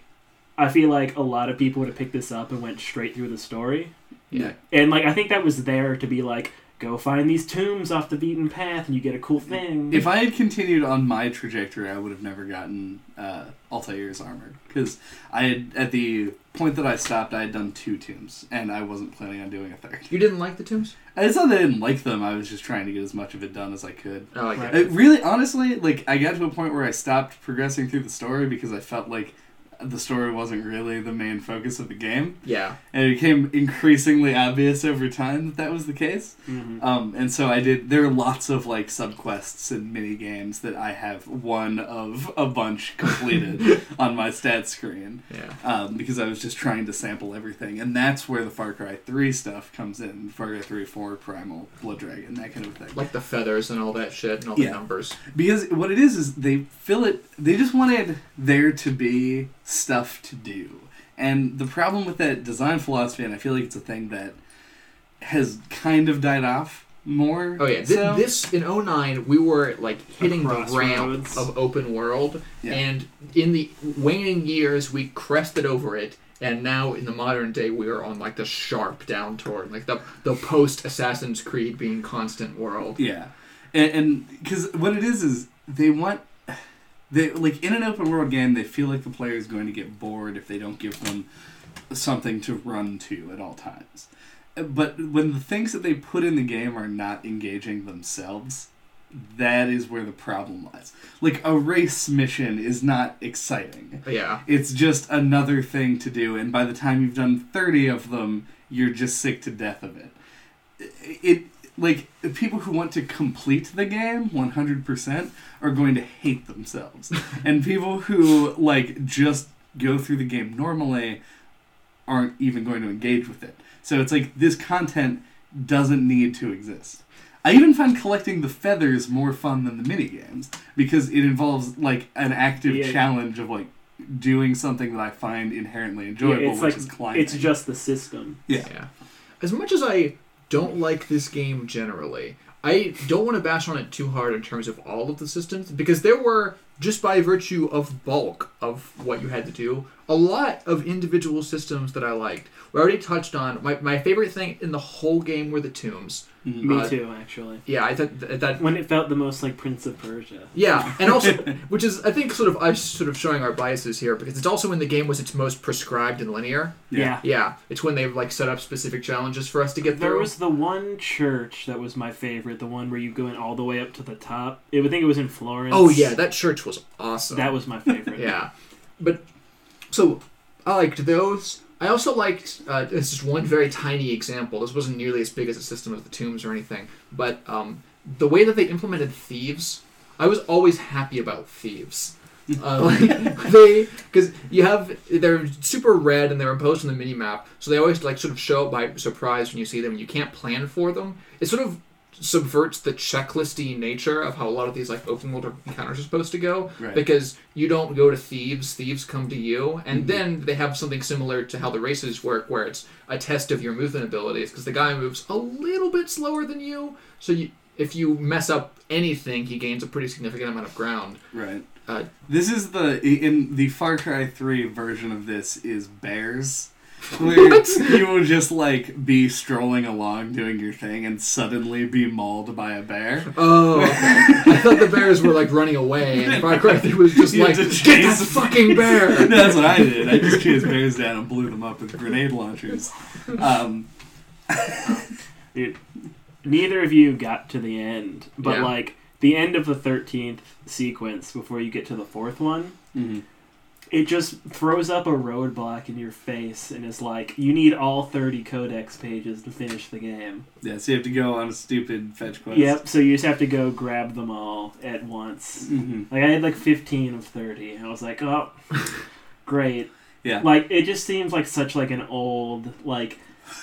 I feel like a lot of people would have picked this up and went straight through the story. Yeah. And like I think that was there to be like, go find these tombs off the beaten path and you get a cool thing. If I had continued on my trajectory, I would have never gotten uh, Altair's armor because I had at the point that I stopped, I had done two tombs, and I wasn't planning on doing a third. You didn't like the tombs? It's not that I didn't like them; I was just trying to get as much of it done as I could. Oh, I get Right. it. It really, honestly, like I got to a point where I stopped progressing through the story because I felt like the story wasn't really the main focus of the game, Yeah. and it became increasingly obvious over time that that was the case. Mhm. Um, and so I did. There are lots of like subquests and mini games that I have one of a bunch completed on my stat screen Yeah. um, because I was just trying to sample everything, and that's where the Far Cry Three stuff comes in. Far Cry Three, Four, Primal, Blood Dragon, that kind of thing. Like the feathers and all that shit and all the numbers. Because what it is is they fill it. They just wanted there to be stuff to do, and the problem with that design philosophy, and I feel like it's a thing that has kind of died off more. Oh yeah, Th- so- this in 09 we were like hitting the ramp crossroads. of open world, Yeah. and in the waning years we crested over it, and now in the modern day we are on like the sharp down toward like the the post Assassin's Creed being constant world. Yeah, and because what it is is they want they like in an open world game they feel like the player is going to get bored if they don't give them something to run to at all times. But when the things that they put in the game are not engaging themselves, that is where the problem lies. Like a race mission is not exciting. Yeah, It's just another thing to do, and by the time you've done 30 of them, you're just sick to death of it. It, like, people who want to complete the game 100% are going to hate themselves. and people who, like, just go through the game normally aren't even going to engage with it. So it's like this content doesn't need to exist. I even find collecting the feathers more fun than the mini games because it involves like an active Yeah. challenge of like doing something that I find inherently enjoyable, Yeah, it's which like is climbing. it's just the system. yeah. yeah. As much as I don't like this game generally, I don't want to bash on it too hard in terms of all of the systems because there were just by virtue of bulk of what you had to do, a lot of individual systems that I liked. We already touched on my, my favorite thing in the whole game were the tombs. Mm. Me Uh, too, actually. Yeah, I thought th- that. When it felt the most like Prince of Persia. Yeah, and also, which is I think sort of us sort of showing our biases here because it's also when the game was its most prescribed and linear. Yeah. Yeah, it's when they've like set up specific challenges for us to get There through. There was the one church that was my favorite, the one where you go in all the way up to the top. It, I think it was in Florence. Oh yeah, that church was awesome. that was my favorite. yeah, but so I liked those. I also liked. Uh, this is one very tiny example. This wasn't nearly as big as a system of the tombs or anything, but um, the way that they implemented thieves, I was always happy about thieves. Uh, like, they because you have they're super red and they're imposed on the mini map, so they always like sort of show up by surprise when you see them. and You can't plan for them. It's sort of subverts the checklisty nature of how a lot of these like open world encounters are supposed to go Right. because you don't go to thieves thieves come to you and Mhm. then they have something similar to how the races work where it's a test of your movement abilities because the guy moves a little bit slower than you so you if you mess up anything he gains a pretty significant amount of ground Right. Uh, this is the in the Far Cry 3 version of this is bears. Where you will just like be strolling along doing your thing and suddenly be mauled by a bear. oh i thought the bears were like running away and far cry 3 was just You like had get to that fucking bear No, That's what I did. I just chased bears down and blew them up with grenade launchers. Um, Dude, neither of you got to the end, but Yeah. like the end of the thirteenth sequence before you get to the fourth one, mhm. It just throws up a roadblock in your face and is like, you need all thirty codex pages to finish the game. Yeah, so you have to go on a stupid fetch quest. Yep. So you just have to go grab them all at once. hmm Like I had like fifteen of thirty. I was like, oh, great. Yeah. Like it just seems like such like an old like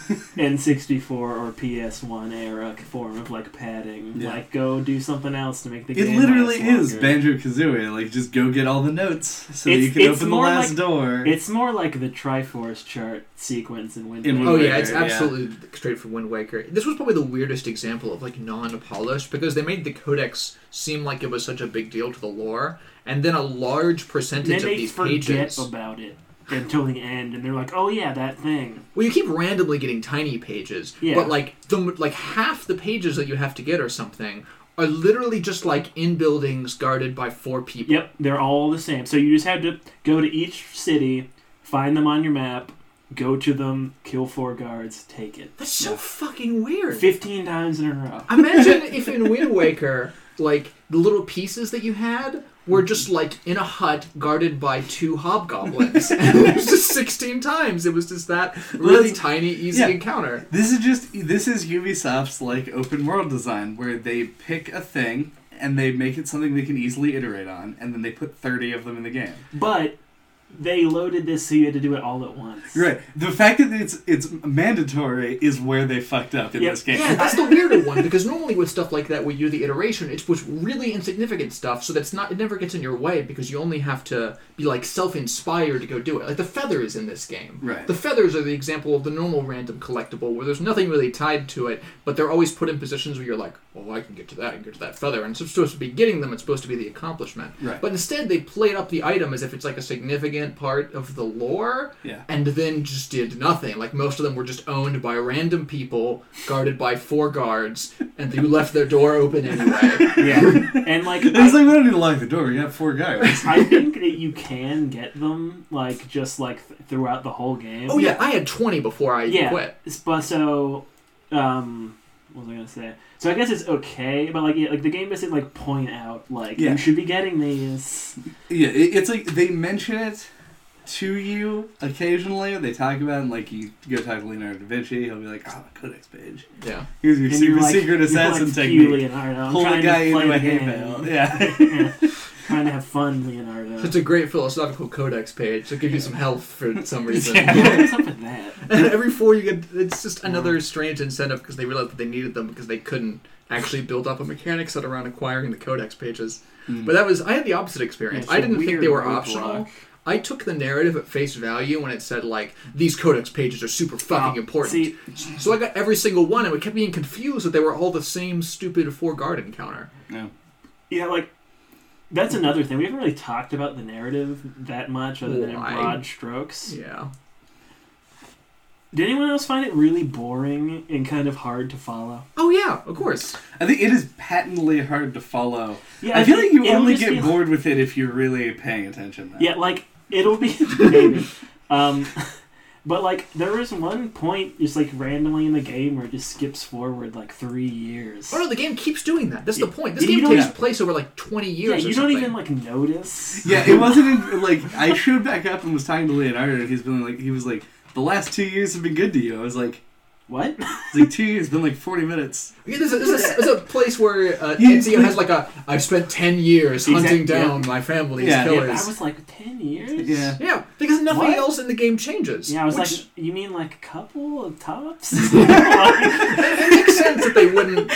N64 or PS1 era form of like padding. Yeah. Like go do something else to make the It game. It literally last is longer. Banjo Kazooie. Like, just go get all the notes so that you can open the last like- door. It's more like the Triforce chart sequence in Wind In Waker. Oh Wind yeah, it's Waker, yeah. absolutely straight from Wind Waker. This was probably the weirdest example of like non-polished because they made the codex seem like it was such a big deal to the lore, and then a large percentage then of they these forget pages. about it until the end, and they're like, "Oh yeah, that thing." Well, you keep randomly getting tiny pages, Yeah. but like the like half the pages that you have to get or something are literally just like in buildings guarded by four people. Yep, they're all the same. So you just have to go to each city, find them on your map, go to them, kill four guards, take it. That's so Yeah. fucking weird. Fifteen times in a row. Imagine if in Wind Waker, like the little pieces that you had were mm-hmm. just like in a hut guarded by two hobgoblins. and it was just 16 times. It was just that really That's- tiny, easy yeah. encounter. This is just this is Ubisoft's like open world design where they pick a thing and they make it something they can easily iterate on, and then they put thirty of them in the game. But they loaded this so you had to do it all at once. Right. The fact that it's it's mandatory is where they fucked up in Yep. this game. Yeah, that's the weirder one because normally with stuff like that, where you do the iteration, it's with really insignificant stuff, so that's not it never gets in your way because you only have to be like self-inspired to go do it. Like the feathers in this game. Right. The feathers are the example of the normal random collectible where there's nothing really tied to it, but they're always put in positions where you're like, oh, I can get to that, I can get to that feather, and it's supposed to be getting them. It's supposed to be the accomplishment. Right. But instead, they played up the item as if it's like a significant part of the lore, Yeah. and then just did nothing. Like most of them were just owned by random people, guarded by four guards, and who left their door open anyway. Yeah, and like It's I, like we don't need to lock the door. We got four guys. I think that you can get them like just like th- throughout the whole game. Oh yeah, I had twenty before I Yeah. quit. But so, um, what was I gonna say? So I guess it's okay, but like, yeah, like the game doesn't like point out like Yeah. you should be getting these. Yeah, it, it's like they mention it to you occasionally. They talk about it, and like you go talk to Leonardo da Vinci, he'll be like, "Oh, codex page. Yeah. Here's your And secret, you're like, secret you're assassin like, technique. "Phew, Leonardo, I'm Pull the trying guy to play into a the hay game." bale. Yeah. trying to have fun, Leonardo. It's a great philosophical codex page to give you some health for some reason. Yeah, what's up with that? and every four you get, it's just another strange incentive because they realized that they needed them because they couldn't actually build up a mechanic set around acquiring the codex pages. Mm. But that was I had the opposite experience. It's I a didn't think they were roadblock. optional. I took the narrative at face value when it said like these codex pages are super fucking Oh, important. See, so I got every single one, and it kept being confused that they were all the same stupid four guard encounter. no. yeah, like that's another thing. We haven't really talked about the narrative that much, other than in Why? broad strokes. Yeah. Did anyone else find it really boring and kind of hard to follow? Oh yeah, of course. I think it is patently hard to follow. Yeah, I feel like you only get be- bored with it if you're really paying attention. Though. Yeah, like it'll be maybe. Um, but like there was one point just like randomly in the game where it just skips forward like three years. Oh no, the game keeps doing that. That's the point. This You game takes Yeah. place over like twenty yeah, years. or you don't something. even like notice. Yeah, it wasn't in, like I showed back up and was talking to Leonardo, and he's been like, he was like, the last two years have been good to you. I was like, What? it's like two years, been like forty minutes. Yeah, there's, a, there's, a, there's a place where uh, Yeah, Ezio has like a I've spent ten years hunting Exact- yeah. down my family's Yeah. Yeah, killers. that was like ten years. Yeah. Yeah, because nothing What? else in the game changes. Yeah, I was which, like, you mean like a couple of tops? it makes sense that they wouldn't.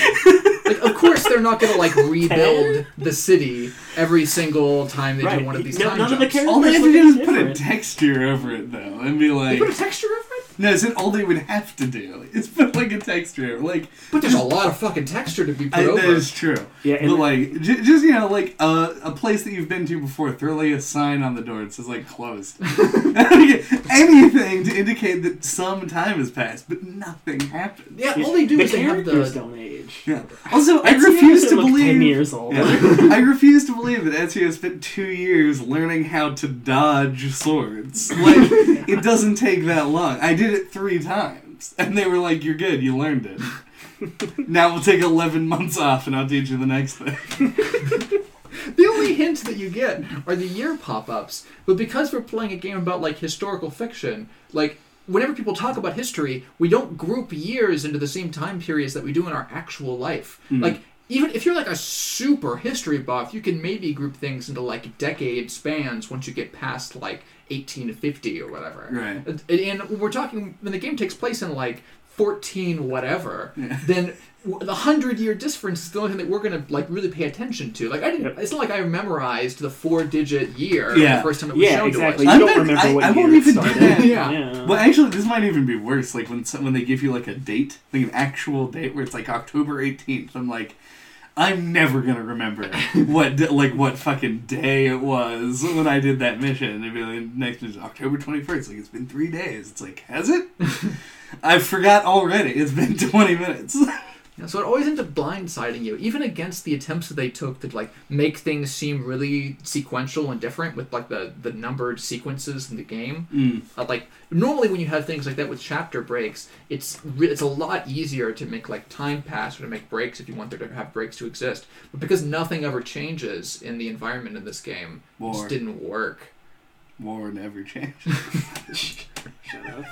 Like, of course, they're not gonna like rebuild the city every single time they Right. do one of these No- time none of the jumps. characters- All they have to do is put a different. texture over it though, and be They like, put a texture over it, no, it's all they would have to do. It's put like a texture, like but there's a lot of fucking texture to be put I, over. that is true. yeah, and But like, j- just you know, like uh, a place that you've been to before, throw like a sign on the door that says like closed. Anything to indicate that some time has passed, but nothing happened. yeah, all they do the is they have characters the. don't age. Yeah. Also, I Ezio refuse to believe. ten years old. Yeah. I refuse to believe that Ezio spent two years learning how to dodge swords. Like, it doesn't take that long. I did it three times, and they were like, "You're good. You learned it." now we'll take eleven months off, and I'll teach you the next thing. The only hints that you get are the year pop-ups. But because we're playing a game about like historical fiction, like whenever people talk about history, we don't group years into the same time periods that we do in our actual life. Mhm. Like even if you're like a super history buff, you can maybe group things into like decade spans once you get past like 18 to 50 or whatever. Right. And- And we're talking when the game takes place in like 14 whatever, Yeah. then the hundred year difference is the only thing that we're gonna like really pay attention to. Like I didn't. Yep. It's not like I memorized the four digit year Yeah. the first time it was Yeah, shown exactly. to You I don't bet- remember I- what I year won't it even do started. that. Yeah. Well, actually, this might even be worse. Like when some, when they give you like a date, like an actual date where it's like October eighteenth. I'm like, I'm never gonna remember what like what fucking day it was when I did that mission. It'd be like next is October twenty first. Like it's been three days. It's like has it? I forgot already. It's been twenty minutes. Yeah, so it always ends up blindsiding you, even against the attempts that they took to like make things seem really sequential and different with like the the numbered sequences in the game. Mm. Uh, like normally when you have things like that with chapter breaks, it's re- it's a lot easier to make like time pass or to make breaks if you want there to have breaks to exist. But because nothing ever changes in the environment in this game, it War, just didn't work. war never changed. Shut up.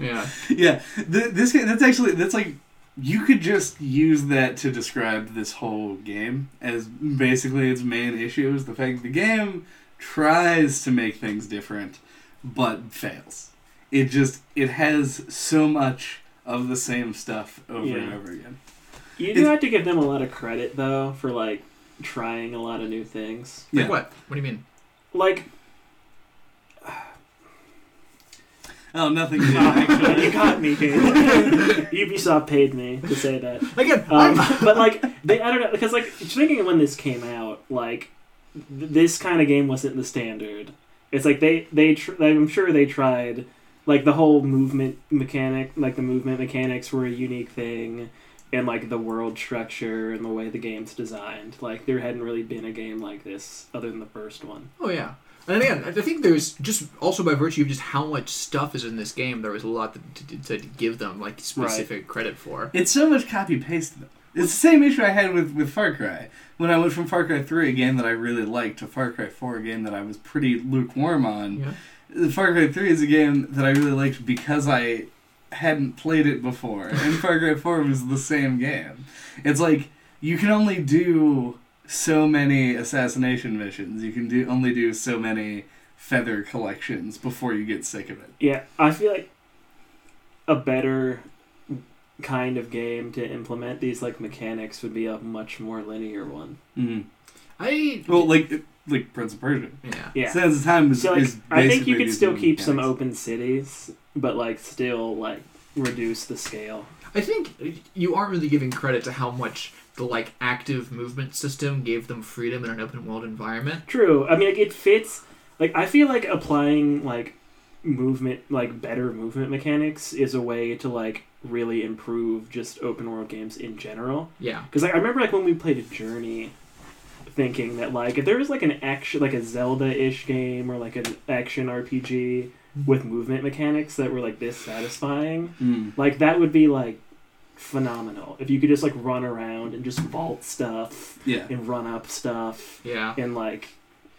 Yeah. yeah, th- this game, that's actually that's like you could just use that to describe this whole game as basically its main issue is the fact the game tries to make things different but fails. It just it has so much of the same stuff over and over again. You It's- do have to give them a lot of credit though for like trying a lot of new things. Like Yeah. what? What do you mean? Like Oh, nothing new. you actually. got me, Kate. Ubisoft paid me to say that. Again, Um, but like they, I don't know, because like thinking of when this came out, like th- this kind of game wasn't the standard. It's like they they tr- I'm sure they tried like the whole movement mechanic, like the movement mechanics were a unique thing, and like the world structure and the way the game's designed. Like there hadn't really been a game like this other than the first one. Oh yeah. And again, I think there's just also by virtue of just how much stuff is in this game, there was a lot to, to, to give them like specific credit for. It's so much copy paste. though. It's the same issue I had with, with Far Cry. When I went from Far Cry 3, a game that I really liked, to Far Cry 4, a game that I was pretty lukewarm on. Yeah. Far Cry 3 is a game that I really liked because I hadn't played it before. And Far Cry 4 was the same game. It's like, you can only do so many assassination missions. You can do only do so many feather collections before you get sick of it. Yeah, I feel like a better kind of game to implement these like mechanics would be a much more linear one. Mm. I Well, like like Prince of Persia. yeah. Yeah. Sands of Time is, So like, is I think you could still new keep some open cities, but like still like reduce the scale. I think you aren't really giving credit to how much the like active movement system gave them freedom in an open world environment. True. I mean, like, it fits. Like I feel like applying like movement like better movement mechanics is a way to like really improve just open world games in general Yeah. because like, i remember like when we played a journey thinking that like if there was like an action like a zelda-ish game or like an action rpg with movement mechanics that were like this satisfying Mm. like that would be like phenomenal if you could just like run around and just vault stuff Yeah. and run up stuff Yeah. and like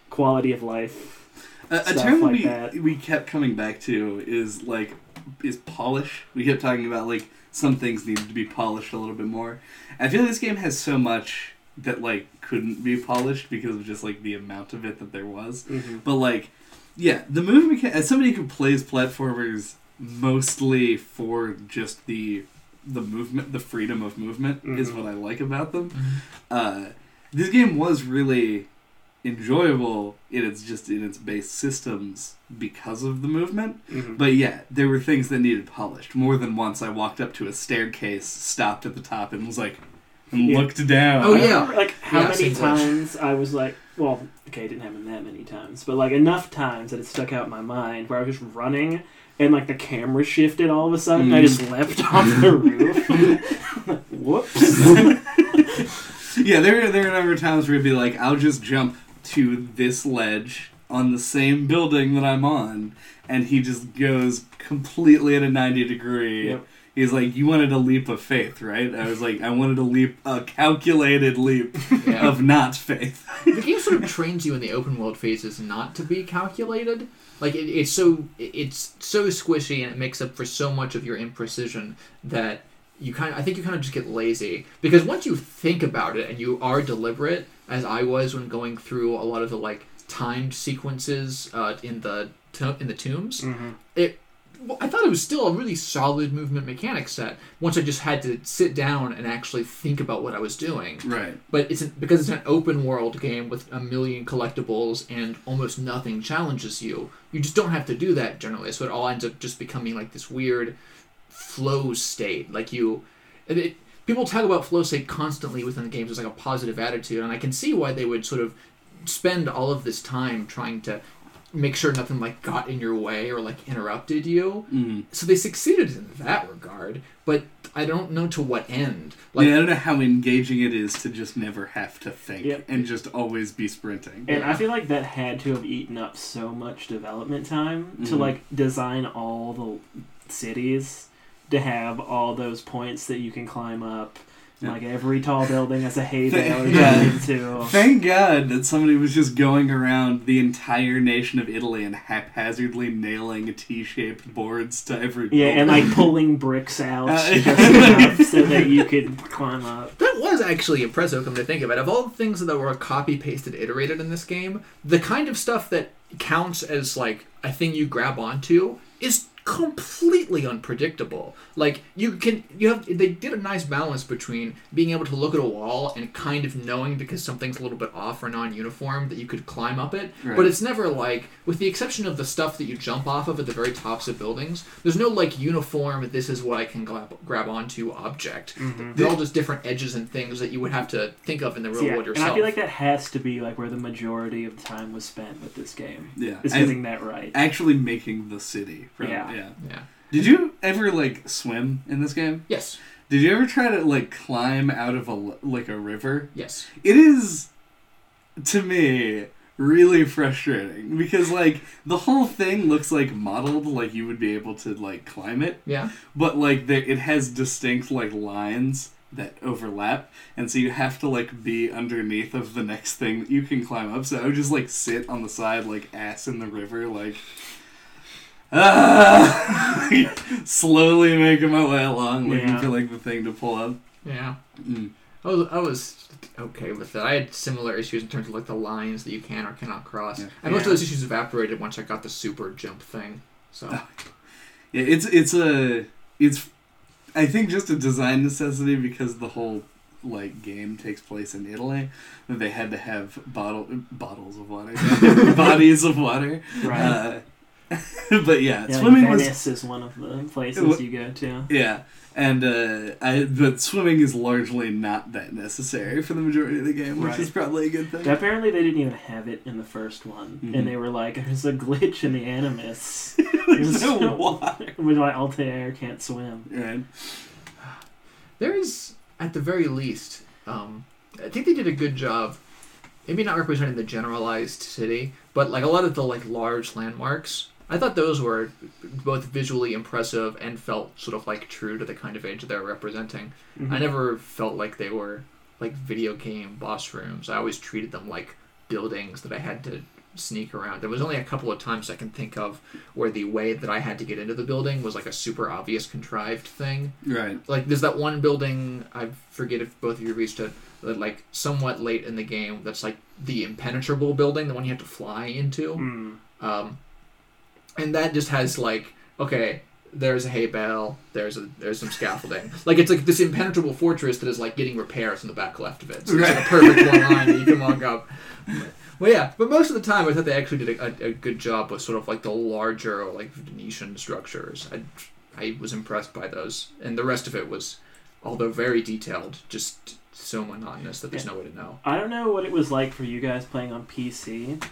quality of life A, a term like we that. we kept coming back to is like is polish. We kept talking about like some things needed to be polished a little bit more. I feel this game has so much that like couldn't be polished because of just like the amount of it that there was. mm-hmm. But like, yeah, the movement mecha- as somebody who plays platformers mostly for just the the movement, the freedom of movement is Mhm. what I like about them. Mhm. Uh, this game was really enjoyable in its just in its base systems because of the movement. Mm-hmm. But yeah, there were things that needed polished. More than once, I walked up to a staircase, stopped at the top, and was like, and Yeah. looked down. Oh, yeah. like how Yeah, many seems like- times I was like, well, okay, it didn't happen that many times, but like enough times that it stuck out in my mind where I was just running and like the camera shifted all of a sudden. I Mm. just leapt off the roof. Whoops. Yeah, there there are a number of times where it'd be like, I'll just jump to this ledge on the same building that I'm on, and he just goes completely at a ninety degree. Yep. He's like, "You wanted a leap of faith, right?" I was like, "I wanted a leap, a calculated leap Yeah. of not faith." the game sort of trains you in the open world phases not to be calculated. Like it, it's so it's so squishy and it makes up for so much of your imprecision that you kind of I think you kind of just get lazy. Because once you think about it and you are deliberate, as I was when going through a lot of the like timed sequences uh, in the to- in the tombs, hmm it well, I thought it was still a really solid movement mechanic set. Once I just had to sit down and actually think about what I was doing Right. but it's an, because it's an open world game with a million collectibles and almost nothing challenges you. You just don't have to do that generally, so it all ends up just becoming like this weird flow state. Like you, it, it, people talk about flow state constantly within the games as like a positive attitude, and I can see why they would sort of spend all of this time trying to make sure nothing like got in your way or like interrupted you. Mm. So they succeeded in that regard, but I don't know to what end. Like yeah, I don't know how engaging it is to just never have to think Yep. and just always be sprinting. And I feel like that had to have eaten up so much development time to Mhm. like design all the cities to have all those points that you can climb up. Yeah. Like every tall building has a hay bale yeah. yeah. into. Thank God that somebody was just going around the entire nation of Italy and haphazardly nailing T-shaped boards to every. Yeah, and like pulling bricks out Uh, so that you could climb up. That was actually impressive, come to think of it. Of all the things that were copy pasted, iterated in this game, the kind of stuff that counts as like a thing you grab onto is completely unpredictable. Like you can, you have. They did a nice balance between being able to look at a wall and kind of knowing because something's a little bit off or non-uniform that you could climb up it. Right. But it's never like, with the exception of the stuff that you jump off of at the very tops of buildings. There's no like uniform. This is what I can grab, grab onto object. Mm-hmm. They're all just different edges and things that you would have to think of in the real Yeah, world and yourself. I feel like that has to be like where the majority of the time was spent with this game. yeah, Is getting that right. actually making the city. From, Yeah. Yeah. yeah. Did you ever like swim in this game? Yes. Did you ever try to like climb out of a like a river? Yes. It is, to me, really frustrating because like the whole thing looks like modeled like you would be able to like climb it, Yeah. but like there it has distinct like lines that overlap and so you have to like be underneath of the next thing that you can climb up so i would just like sit on the side like ass in the river like ah! slowly making my way along looking Yeah. for like the thing to pull up Yeah. mm. I was, I was okay with it. I had similar issues in terms of like the lines that you can or cannot cross. Yeah. And most of Yeah. those issues evaporated once I got the super jump thing. So yeah it's it's a it's i think just a design necessity because the whole like game takes place in italy that they had to have bottle bottles of water bodies of water Right. Uh, but yeah, Yeah, swimming like was is one of the places Wha- you go to. yeah, and uh, I but swimming is largely not that necessary for the majority of the game, which Right. is probably a good thing. Apparently, they didn't even have it in the first one, Mhm. and they were like, "There's a glitch in the Animus." There's no why. Which why Altair can't swim. Right. There is, at the very least, um, I think they did a good job. Maybe not representing the generalized city, but like a lot of the like large landmarks. I thought those were both visually impressive and felt sort of like true to the kind of age they're representing. Mm-hmm. I never felt like they were like video game boss rooms. I always treated them like buildings that I had to sneak around. There was only a couple of times I can think of where the way that I had to get into the building was like a super obvious contrived thing. Right. Like there's that one building I forget if both of you reached it that like somewhat late in the game that's like the impenetrable building, the one you have to fly into. Mm. Um, and that just has like okay, there's a hay bale, there's a there's some scaffolding. Like it's like this impenetrable fortress that is like getting repairs in the back left of it. So it's like a perfect one line that you can walk up. Well, yeah, but most of the time I thought they actually did a, a, a good job with sort of like the larger like Venetian structures. I I was impressed by those, and the rest of it was, although very detailed, just so monotonous that there's no way to know. I don't know what it was like for you guys playing on PC,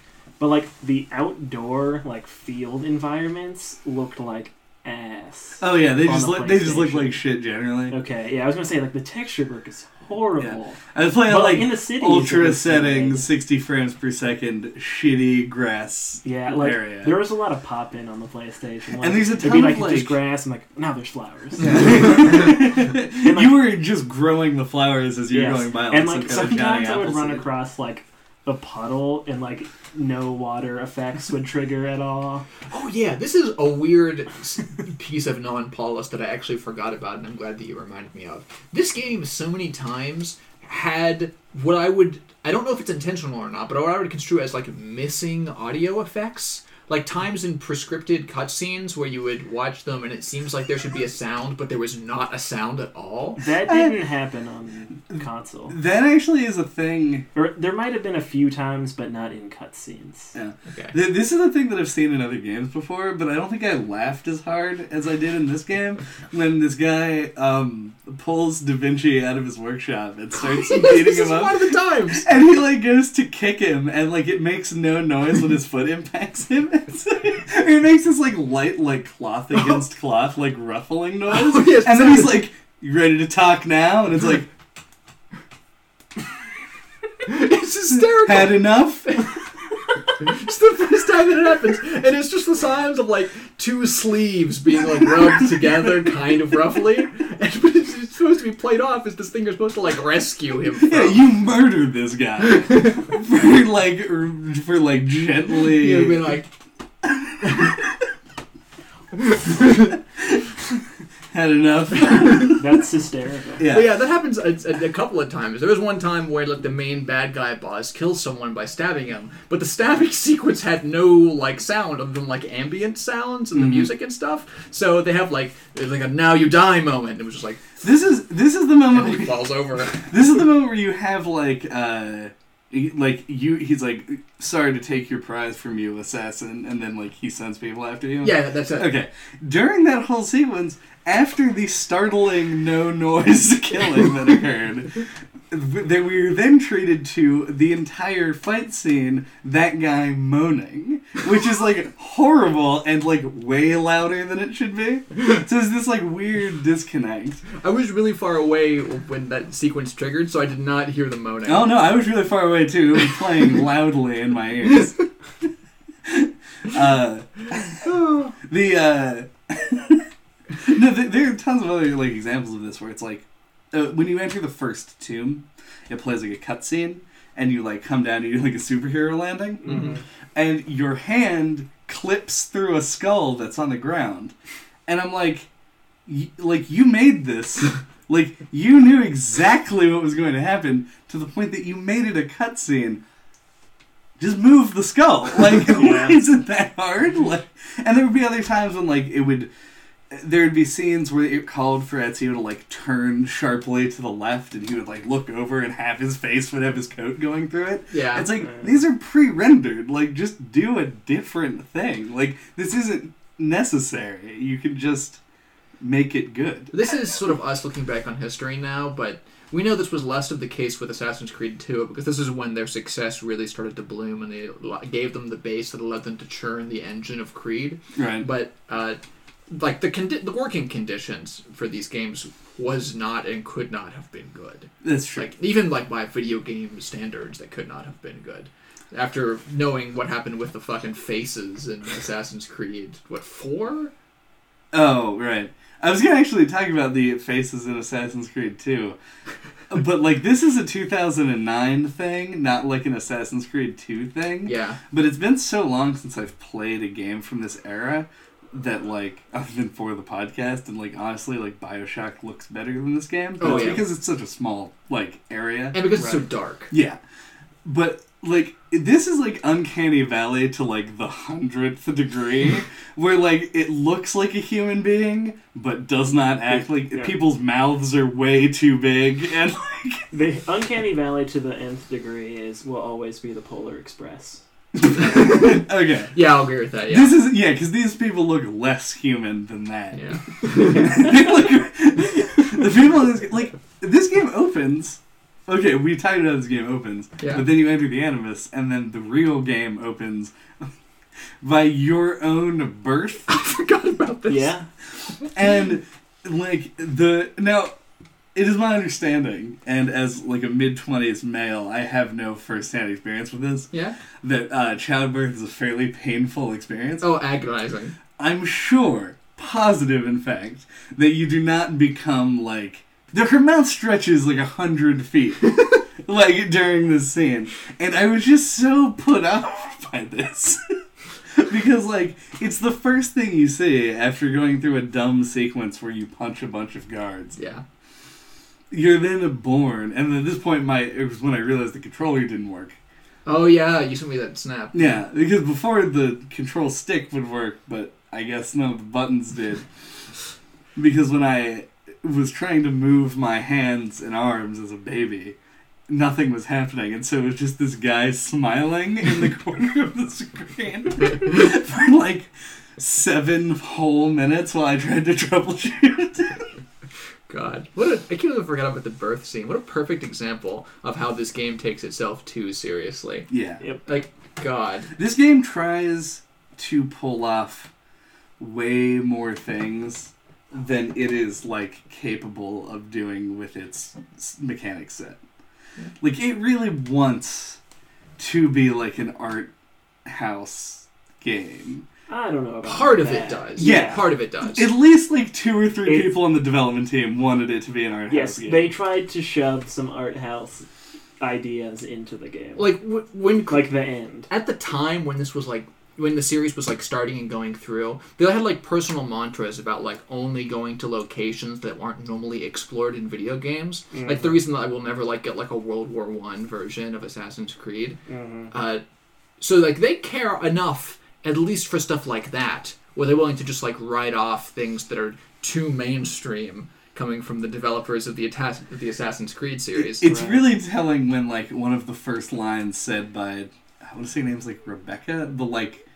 but like the outdoor like field environments looked like ass. Oh yeah, they just the look, they just look like shit generally. Okay, yeah, I was gonna say like the texture work is horrible. I was playing But like like in the city, ultra settings, sixty frames per second, shitty grass. Yeah, like area. there was a lot of pop in on the PlayStation. Like, And there's a it'd ton be like, of, just grass. and like now there's flowers. you were just growing the flowers as you were Yes. going by. and like kind sometimes I would run across like a puddle and like no water effects would trigger at all. Oh yeah, this is a weird piece of non-polish that I actually forgot about, and I'm glad that you reminded me of. This game, so many times, had what I would I don't know if it's intentional or not, but what I would construe as like missing audio effects. Like times in prescripted cutscenes where you would watch them and it seems like there should be a sound, but there was not a sound at all. That didn't happen on console. That actually is a thing. Or there might have been a few times, but not in cutscenes. Yeah. Okay. Th- This is a thing that I've seen in other games before, but I don't think I laughed as hard as I did in this game when this guy um, pulls Da Vinci out of his workshop and starts beating this is him up. one of the times. And he like goes to kick him, and like it makes no noise when his foot impacts him. it makes this like light, like cloth oh. against cloth, like ruffling oh, noise. Oh, yes, and then he's like, "You ready to talk now?" And it's like, It's hysterical. "Had enough." It's the first time that it happens, and it's just the sounds of like two sleeves being like rubbed together, kind of roughly. And, it's, it's supposed to be played off as this thing you're supposed to like rescue him from. Yeah, you murdered this guy for like for like gently. Know, being like, had enough. That's hysterical. yeah. But yeah, that happens a, a, a couple of times. There was one time where like the main bad guy boss kills someone by stabbing him, but the stabbing sequence had no like sound other than like ambient sounds and the Mhm. music and stuff. So they have like like a now you die moment. It was just like This is this is the and moment. he Where, falls over. this is the moment where you have like uh, he- like you. He's like, sorry to take your prize from you, assassin, and then like he sends people after you. Yeah, that's it. Okay. During that whole sequence, after the startling no noise killing that occurred, they we were then treated to the entire fight scene, that guy moaning, which is like horrible and like way louder than it should be. So it's this like weird disconnect. I was really far away when that sequence triggered, so I did not hear the moaning. Oh no, I was really far away too. It was playing loudly in my ears. Uh, the uh, no, th- there are tons of other like examples of this where it's like uh, when you enter the first tomb, it plays like a cutscene, and you like come down and you do like a superhero landing, Mhm. and your hand clips through a skull that's on the ground, and I'm like, y- like you made this. Like you knew exactly what was going to happen to the point that you made it a cutscene. Just move the skull. Like Yeah. isn't that hard? Like, and there would be other times when like it would, there'd be scenes where it called for Ezio to like turn sharply to the left, and he would like look over and half his face would have his coat going through it. Yeah. It's like Yeah. these are pre-rendered. Like just do a different thing. Like this isn't necessary. You can just make it good. This is sort of us looking back on history now, but we know this was less of the case with Assassin's Creed 2 because this is when their success really started to bloom and they gave them the base that allowed them to churn the engine of Creed. Right. But uh, like the condi- the working conditions for these games was not and could not have been good. That's true. Like even like by video game standards, they could not have been good. After knowing what happened with the fucking faces in Assassin's Creed, what four? Oh, right. I was gonna actually talk about the faces in Assassin's Creed too, but like this is a 2009 thing, not like an Assassin's Creed 2 thing. Yeah, But it's been so long since I've played a game from this era that like other than for the podcast and like honestly like BioShock looks better than this game. But Oh, it's yeah. because it's such a small like area. and because it's so dark. Yeah. But like this is like uncanny valley to like the hundredth degree where like it looks like a human being but does not act like Yeah. people's mouths are way too big and like The uncanny valley to the nth degree is will always be the Polar Express. okay Yeah, I'll agree with that. Yeah, this is yeah because these people look less human than that yeah. They look- the people in this like this game opens okay we talked about this game opens Yeah. but then you enter the animus and then the real game opens by your own birth I forgot about this. Yeah. and like the now it is my understanding and as like a mid-20s male i have no first-hand experience with this Yeah. that uh, childbirth is a fairly painful experience Oh, agonizing. i'm sure positive in fact that you do not become like the, her mouth stretches like a hundred feet like during this scene and i was just so put off by this because like it's the first thing you see after going through a dumb sequence where you punch a bunch of guards Yeah. You're then born. And at this point my it was when i realized the controller didn't work. Oh yeah, you sent me that snap. yeah because before the control stick would work but i guess none of the buttons did. Because when i was trying to move my hands and arms as a baby nothing was happening. And so it was just this guy smiling in the corner of the screen for like seven whole minutes while i tried to troubleshoot God, what a, I can't even forget about the birth scene. What a perfect example of how this game takes itself too seriously. yeah Like, God. This game tries to pull off way more things than it is like capable of doing with its mechanic set. Yeah. Like it really wants to be like an art house game. I don't know about Part of that. it does. Yeah. Part of it does. At least like two or three It's- people on the development team wanted it to be an art Yes, house game. they tried to shove some art house ideas into the game. like, w- when. like the end. At the time when this was like. When the series was like starting and going through, they had like personal mantras about like only going to locations that aren't normally explored in video games. Like the reason that I will never like get like a World War One version of Assassin's Creed hmm Uh, so like they care enough, at least for stuff like that, were they're willing to just like write off things that are too mainstream coming from the developers of the Atta- of the Assassin's Creed series. It's Right. really telling when like one of the first lines said by I want to say name's like Rebecca, the like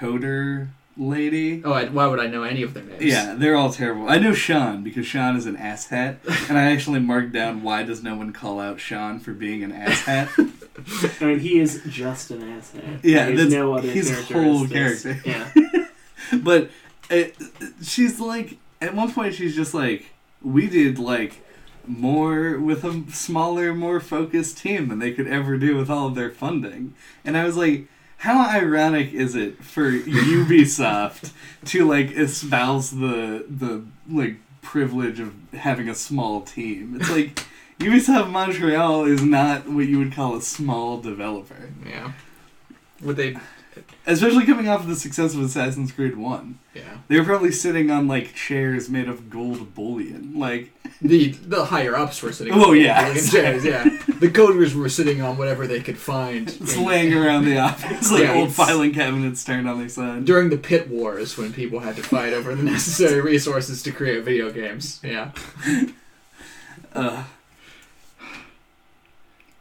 coder lady. oh, I, why would I know any of their names? Yeah, they're all terrible. I know Sean because Sean is an asshat, and I actually marked down why does no one call out Sean for being an asshat. I mean, he is just an asshat. Yeah, There's that's no other his whole character. Yeah. but it, she's like at one point she's just like we did like more with a smaller more focused team than they could ever do with all of their funding and i was like how ironic is it for ubisoft to like espouse the the like privilege of having a small team it's like ubisoft montreal is not what you would call a small developer yeah. Would they? Especially coming off of the success of Assassin's Creed One, Yeah. they were probably sitting on like chairs made of gold bullion. Like, The the higher ups were sitting. Oh, on yeah. chairs, yeah. The coders were sitting on whatever they could find. in- laying around the office, like Yeah, old filing cabinets turned on their side. during the pit wars when people had to fight over the necessary resources to create video games. Yeah. Uh,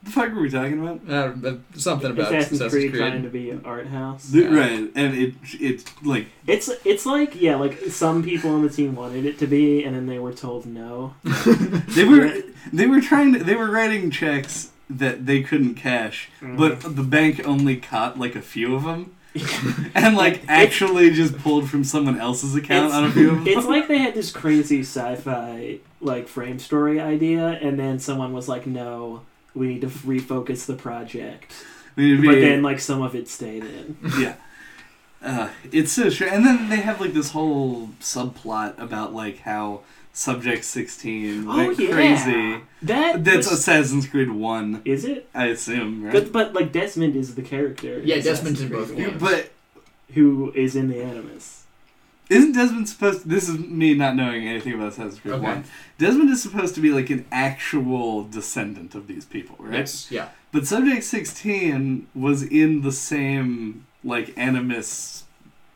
the fuck were we talking about? Uh, uh, something about Assassin's, Assassin's, Creed, Creed. trying to be an art house. The- Yeah. Right, and it it like It's it's like yeah, like some people on the team wanted it to be, and then they were told no. they were they were trying to they were writing checks that they couldn't cash, Mm. but the bank only caught like a few of them. and like It's- actually just pulled from someone else's account on a few of them. It's like they had this crazy sci-fi like frame story idea, and then someone was like, "No, we need to refocus the project." I mean, it'd be- But then like some of it stayed in. yeah. Uh, it's so strange. And then they have like this whole subplot about like how Subject 16 Oh went yeah, crazy. that That's was- Assassin's Creed 1, is it? I assume, right? But but like Desmond is the character. Yeah, Desmond's in both one, games. but Who is in the Animus? Isn't Desmond supposed this is me not knowing anything about Assassin's Creed Okay. 1. Desmond is supposed to be like an actual descendant of these people, right? Yes. Yeah. But Subject 16 was in the same like Animus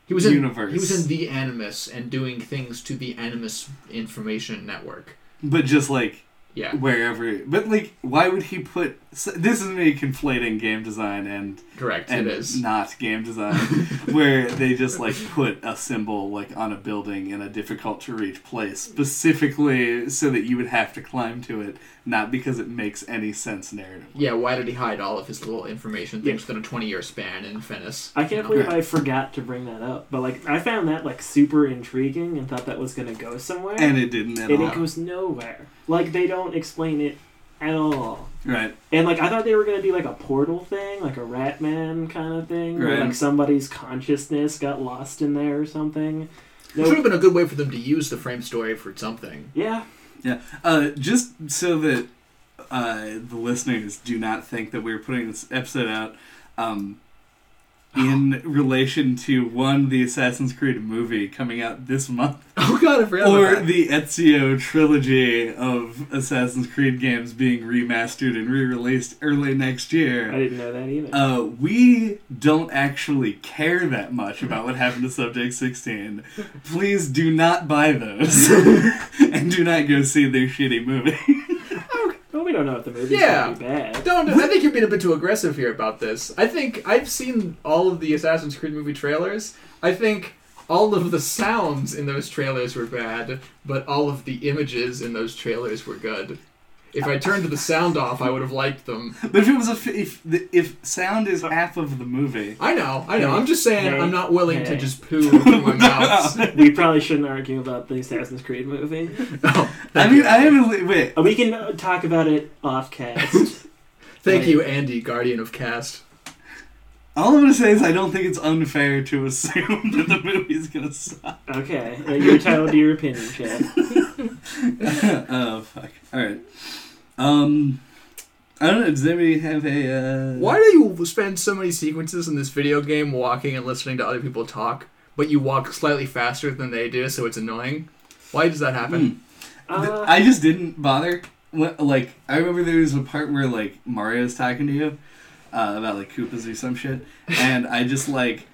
He was in universe. he was in the Animus and doing things to the Animus information network. but just like Yeah. wherever. But like, why would he put? S- This is me conflating game design and Correct. and it is. not game design, where they just like put a symbol like on a building in a difficult to reach place specifically so that you would have to climb to it, not because it makes any sense narratively. Yeah, why did he hide all of his little information Yeah. things within a 20 year span in Venice? I can't know? believe I forgot to bring that up, but like I found that like super intriguing and thought that was gonna go somewhere, And it didn't at and all. it goes nowhere. Like they don't explain it at all. Right. And like I thought they were gonna do like a portal thing, like a Ratman kind of thing, where like somebody's consciousness got lost in there or something. It should have been a good way for them to use the frame story for something. Yeah, Uh, just so that uh, the listeners do not think that we're putting this episode out um, in relation to one the Assassin's Creed movie coming out this month, Oh god, I forgot or the Ezio trilogy of Assassin's Creed games being remastered and re-released early next year. I didn't know that either. Uh, we don't actually care that much about what happened to Subject 16. Please do not buy those. and do not go see their shitty movie. Well, we don't know if the movie's Yeah. gonna be bad. Don't. I think you're being a bit too aggressive here about this. I think I've seen all of the Assassin's Creed movie trailers. I think all of the sounds in those trailers were bad, but all of the images in those trailers were good. If I turned the sound off, I would have liked them. But if it was a f- if the, if sound is half of the movie, I know, I know. I'm just saying, Hey, I'm not willing to hey. just poo through my mouth. we probably shouldn't argue about the Assassin's Creed movie. Oh, I thank mean, you. I haven't. Wait, Uh, We can uh, talk about it off cast. Thank you, Andy, guardian of cast. all I'm gonna say is I don't think it's unfair to assume that the movie's gonna suck. okay, uh, you're entitled to your opinion, Chad. oh fuck! All right. Um, I don't know. Does anybody have a? Uh... Why do you spend so many sequences in this video game walking and listening to other people talk, but you walk slightly faster than they do, so it's annoying? Why does that happen? Th- Uh, I just didn't bother. What- Like I remember there was a part where like Mario's talking to you uh, about like Koopas or some shit, and I just like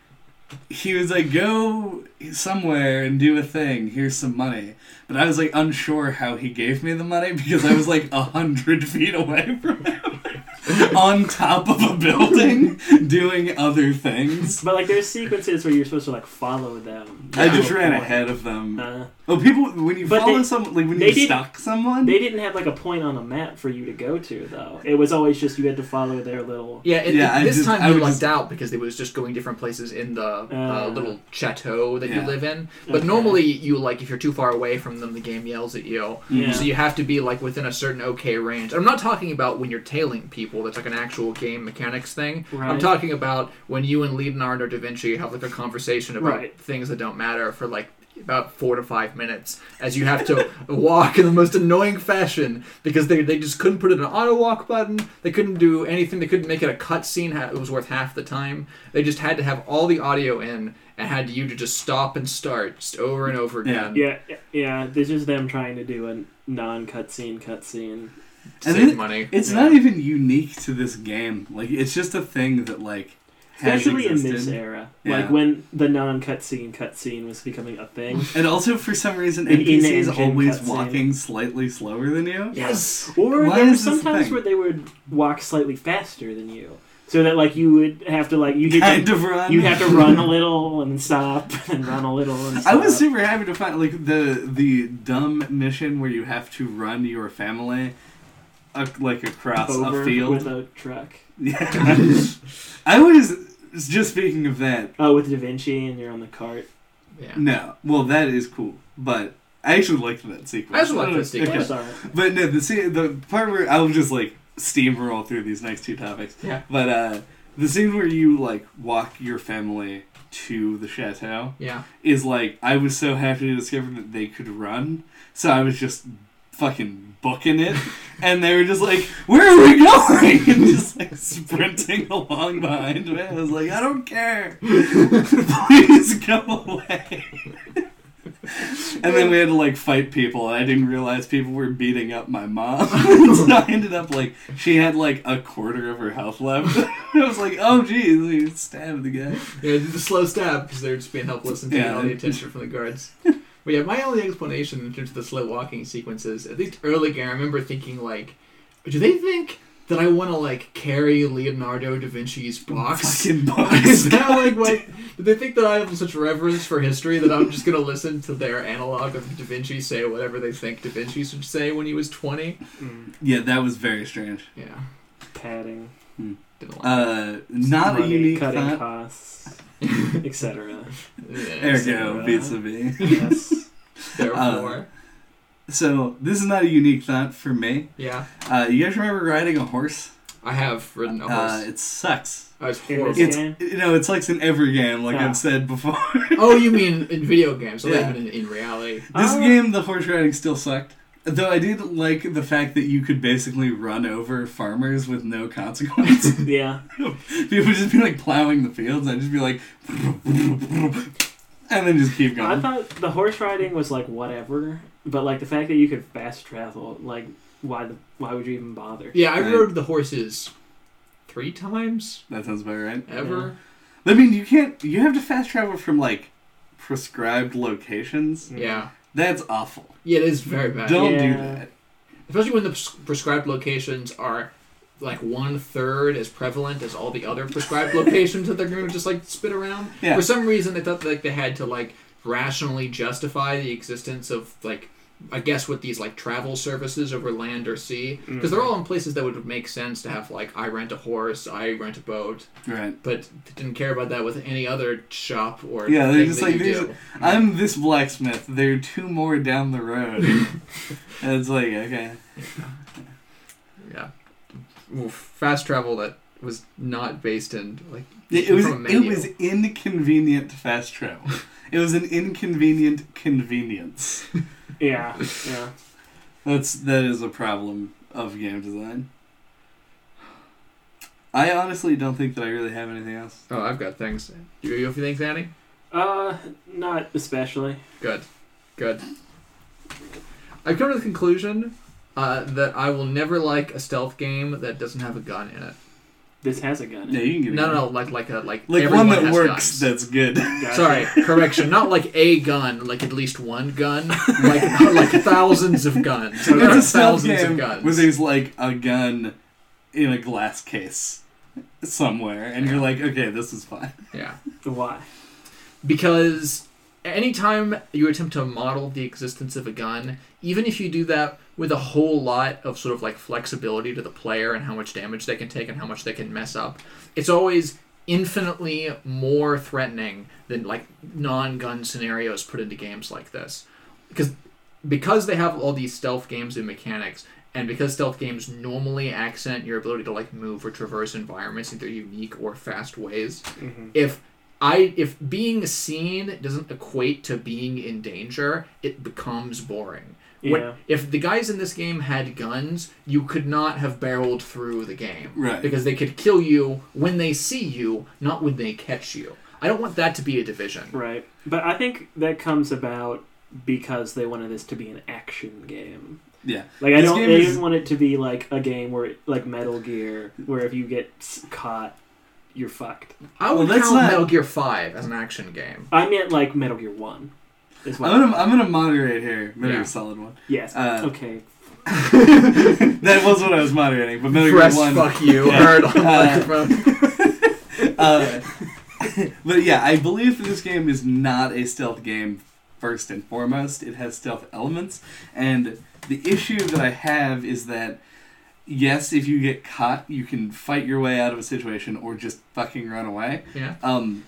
he was like go somewhere and do a thing. Here's some money, but I was like unsure how he gave me the money because I was like a hundred feet away from him. On top of a building, doing other things. but like, there's sequences where you're supposed to like follow them. I just ran point. ahead of them. Uh, Oh, people! When you follow they- someone, like when they you stalk someone, they didn't have like a point on a map for you to go to, though. It was always just you had to follow their little. Yeah, it, Yeah, it- this just- time I you would lucked just- out because it was just going different places in the uh, Uh, little chateau that you live in. But Okay. normally, you like if you're too far away from them, the game yells at you. Yeah. So you have to be like within a certain okay range. I'm not talking about when you're tailing people. That's like an actual game mechanics thing. I'm talking about when you and Leonardo da Vinci have like a conversation about Right. things that don't matter for like about four to five minutes as you have to walk in the most annoying fashion because they, they just couldn't put in an auto walk button. They couldn't do anything. They couldn't make it a cutscene. It was worth half the time. They just had to have all the audio in and had you to just stop and start just over and over again. Yeah, Yeah, yeah. This is them trying to do a non-cutscene cutscene. To And save then- money. It's Yeah. not even unique to this game. Like it's just a thing that like has Especially in this era, Yeah. like when the non-cutscene cutscene was becoming a thing. And also for some reason An NPCs in-engine always cutscene. walking slightly slower than you. Yes. Or Why there were is this a sometimes where they would walk slightly faster than you, so that like you would have to like you did Kind of run. you have to run a little and stop and run a little and stop. I was super happy to find like the the dumb mission where you have to run your family uh, like across over a field. with a truck. Yeah. I was just speaking of that. Oh, with Da Vinci and you're on the cart. Yeah. No, well that is cool, but I actually liked that sequence. I also liked that sequence. Okay. That's alright. But no, the scene, the part where I was just like steamroll through these next two topics. Yeah. But uh, the scene where you like walk your family to the chateau Yeah. is like I was so happy to discover that they could run, so I was just fucking booking it, and they were just like, "Where are we going?" and just like sprinting along behind me. I was like, "I don't care, please go away." And then we had to like fight people, and I didn't realize people were beating up my mom. so I ended up like she had like a quarter of her health left. I was like, "Oh geez, we stabbed the guy." Yeah, the slow stab because they're just being helpless and taking Yeah. all the attention from the guards. But yeah, my only explanation in terms of the slow walking sequences, at least early game, I remember thinking like, do they think that I want to like carry Leonardo da Vinci's box? Fucking box. Is that like what? Do they think that I have such reverence for history that I'm just gonna listen to their analog of Da Vinci say whatever they think Da Vinci should say when he was 20? Mm, Yeah, that was very strange. Yeah, padding, didn't like Uh, not a unique cutting thought. costs, etc. it. There Yeah, go, beats a B. yes. therefore, So this is not a unique thought for me. yeah, Uh, you guys remember riding a horse? I have ridden a Uh, horse. it sucks. I was horrible. It's you know it sucks in every game, like Ah. I've said before. Oh, you mean in video games? Not Yeah. even in, in reality. This Oh. game, the horse riding still sucked. Though I did like the fact that you could basically run over farmers with no consequence. Yeah. People would just be like plowing the fields, and I'd just be like, and then just keep going. I thought the horse riding was like whatever, but like the fact that you could fast travel, like why the why would you even bother? Yeah, I Right. rode the horses three times That sounds about right. ever. I mean, you can't. You have to fast travel from like prescribed locations. Yeah. That's awful. Yeah, it is very bad. Don't do that. Especially when the prescribed locations are like one third as prevalent as all the other prescribed locations that they're going to just like spit around. Yeah. For some reason, they thought like they had to like rationally justify the existence of like I guess with these like travel services over land or sea mm. because they're all in places that would make sense to have like I rent a horse, I rent a boat, Right. but didn't care about that with any other shop or Yeah, they're just that like, these-. I'm this blacksmith. There are two more down the road. and it's like, okay. Yeah. Oof. Fast travel that was not based in like It, was it was inconvenient fast travel. it was an inconvenient convenience. Yeah. Yeah. That's that is a problem of game design. I honestly don't think that I really have anything else. Oh, I've got things. You, you have things, Annie? Uh, not especially. Good. Good. I've come to the conclusion uh, that I will never like a stealth game that doesn't have a gun in it. This has a gun. in Yeah, it. you can get No, it. no, no, like like a like Like everyone one that has works guns. that's good. Gotcha. Sorry, correction. Not like a gun, like at least one gun, like like thousands of guns. it's There are a stealth thousands of game guns. where there's like a gun in a glass case somewhere, and you're like, okay, this is fine. yeah. Why? because anytime you attempt to model the existence of a gun, even if you do that with a whole lot of sort of like flexibility to the player and how much damage they can take and how much they can mess up, it's always infinitely more threatening than like non-gun scenarios put into games like this. Because because they have all these stealth games and mechanics and because stealth games normally accent your ability to like move or traverse environments in either unique or fast ways, Mm-hmm. if I if being seen doesn't equate to being in danger, it becomes boring. When- Yeah. if the guys in this game had guns, you could not have barreled through the game. Right. Because they could kill you when they see you, not when they catch you. I don't want that to be a division. Right. But I think that comes about because they wanted this to be an action game. Yeah. Like I don't. They is- didn't want it to be like a game where, like Metal Gear, where if you get caught, you're fucked. I would Well, that's count not- Metal Gear 5 as an action game. I meant like Metal Gear One. Is what I'm gonna I'm gonna moderate here. Metal Yeah. Gear Solid One. Yes. uh, okay. that was what I was moderating, but Metal Gear One. fuck you Yeah. heard on the Uh, microphone. uh, but yeah, I believe that this game is not a stealth game first and foremost. It has stealth elements, and the issue that I have is that yes, if you get caught, you can fight your way out of a situation or just fucking run away. Yeah. Um,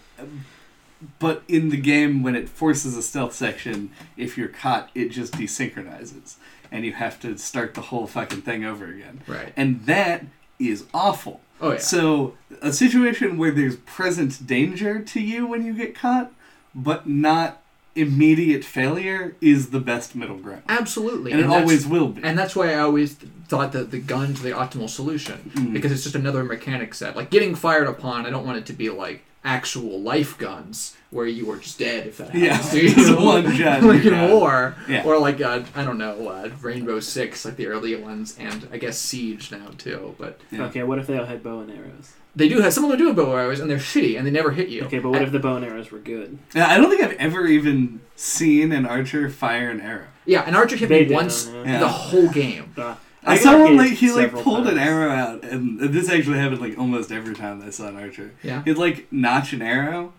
but in the game, when it forces a stealth section, if you're caught, it just desynchronizes, and you have to start the whole fucking thing over again. Right. And that is awful. Oh yeah. So, a situation where there's present danger to you when you get caught, but not immediate failure, is the best middle ground. Absolutely. And it always will be. And that's why I always thought that the gun's the optimal solution Mm. because it's just another mechanic set. Like getting fired upon, I don't want it to be like actual life guns where you were just dead if that Yeah, happens to you. it's one shot, like in dead. war, Yeah. or like uh, I don't know, uh, Rainbow Six, like the early ones, and I guess Siege now too. But Yeah. Okay. What if they all had bow and arrows? they do have some of them do have bow and arrows, and they're shitty, and they never hit you. Okay, but what if the bow and arrows were good? Yeah, I don't think I've ever even seen an archer fire an arrow. Yeah, an archer hit They me once yeah. Yeah. the whole game. Uh, I, got saw one like he like several pulled an arrow out, and this actually happened like almost every time I saw an archer. Yeah. He'd like notch an arrow,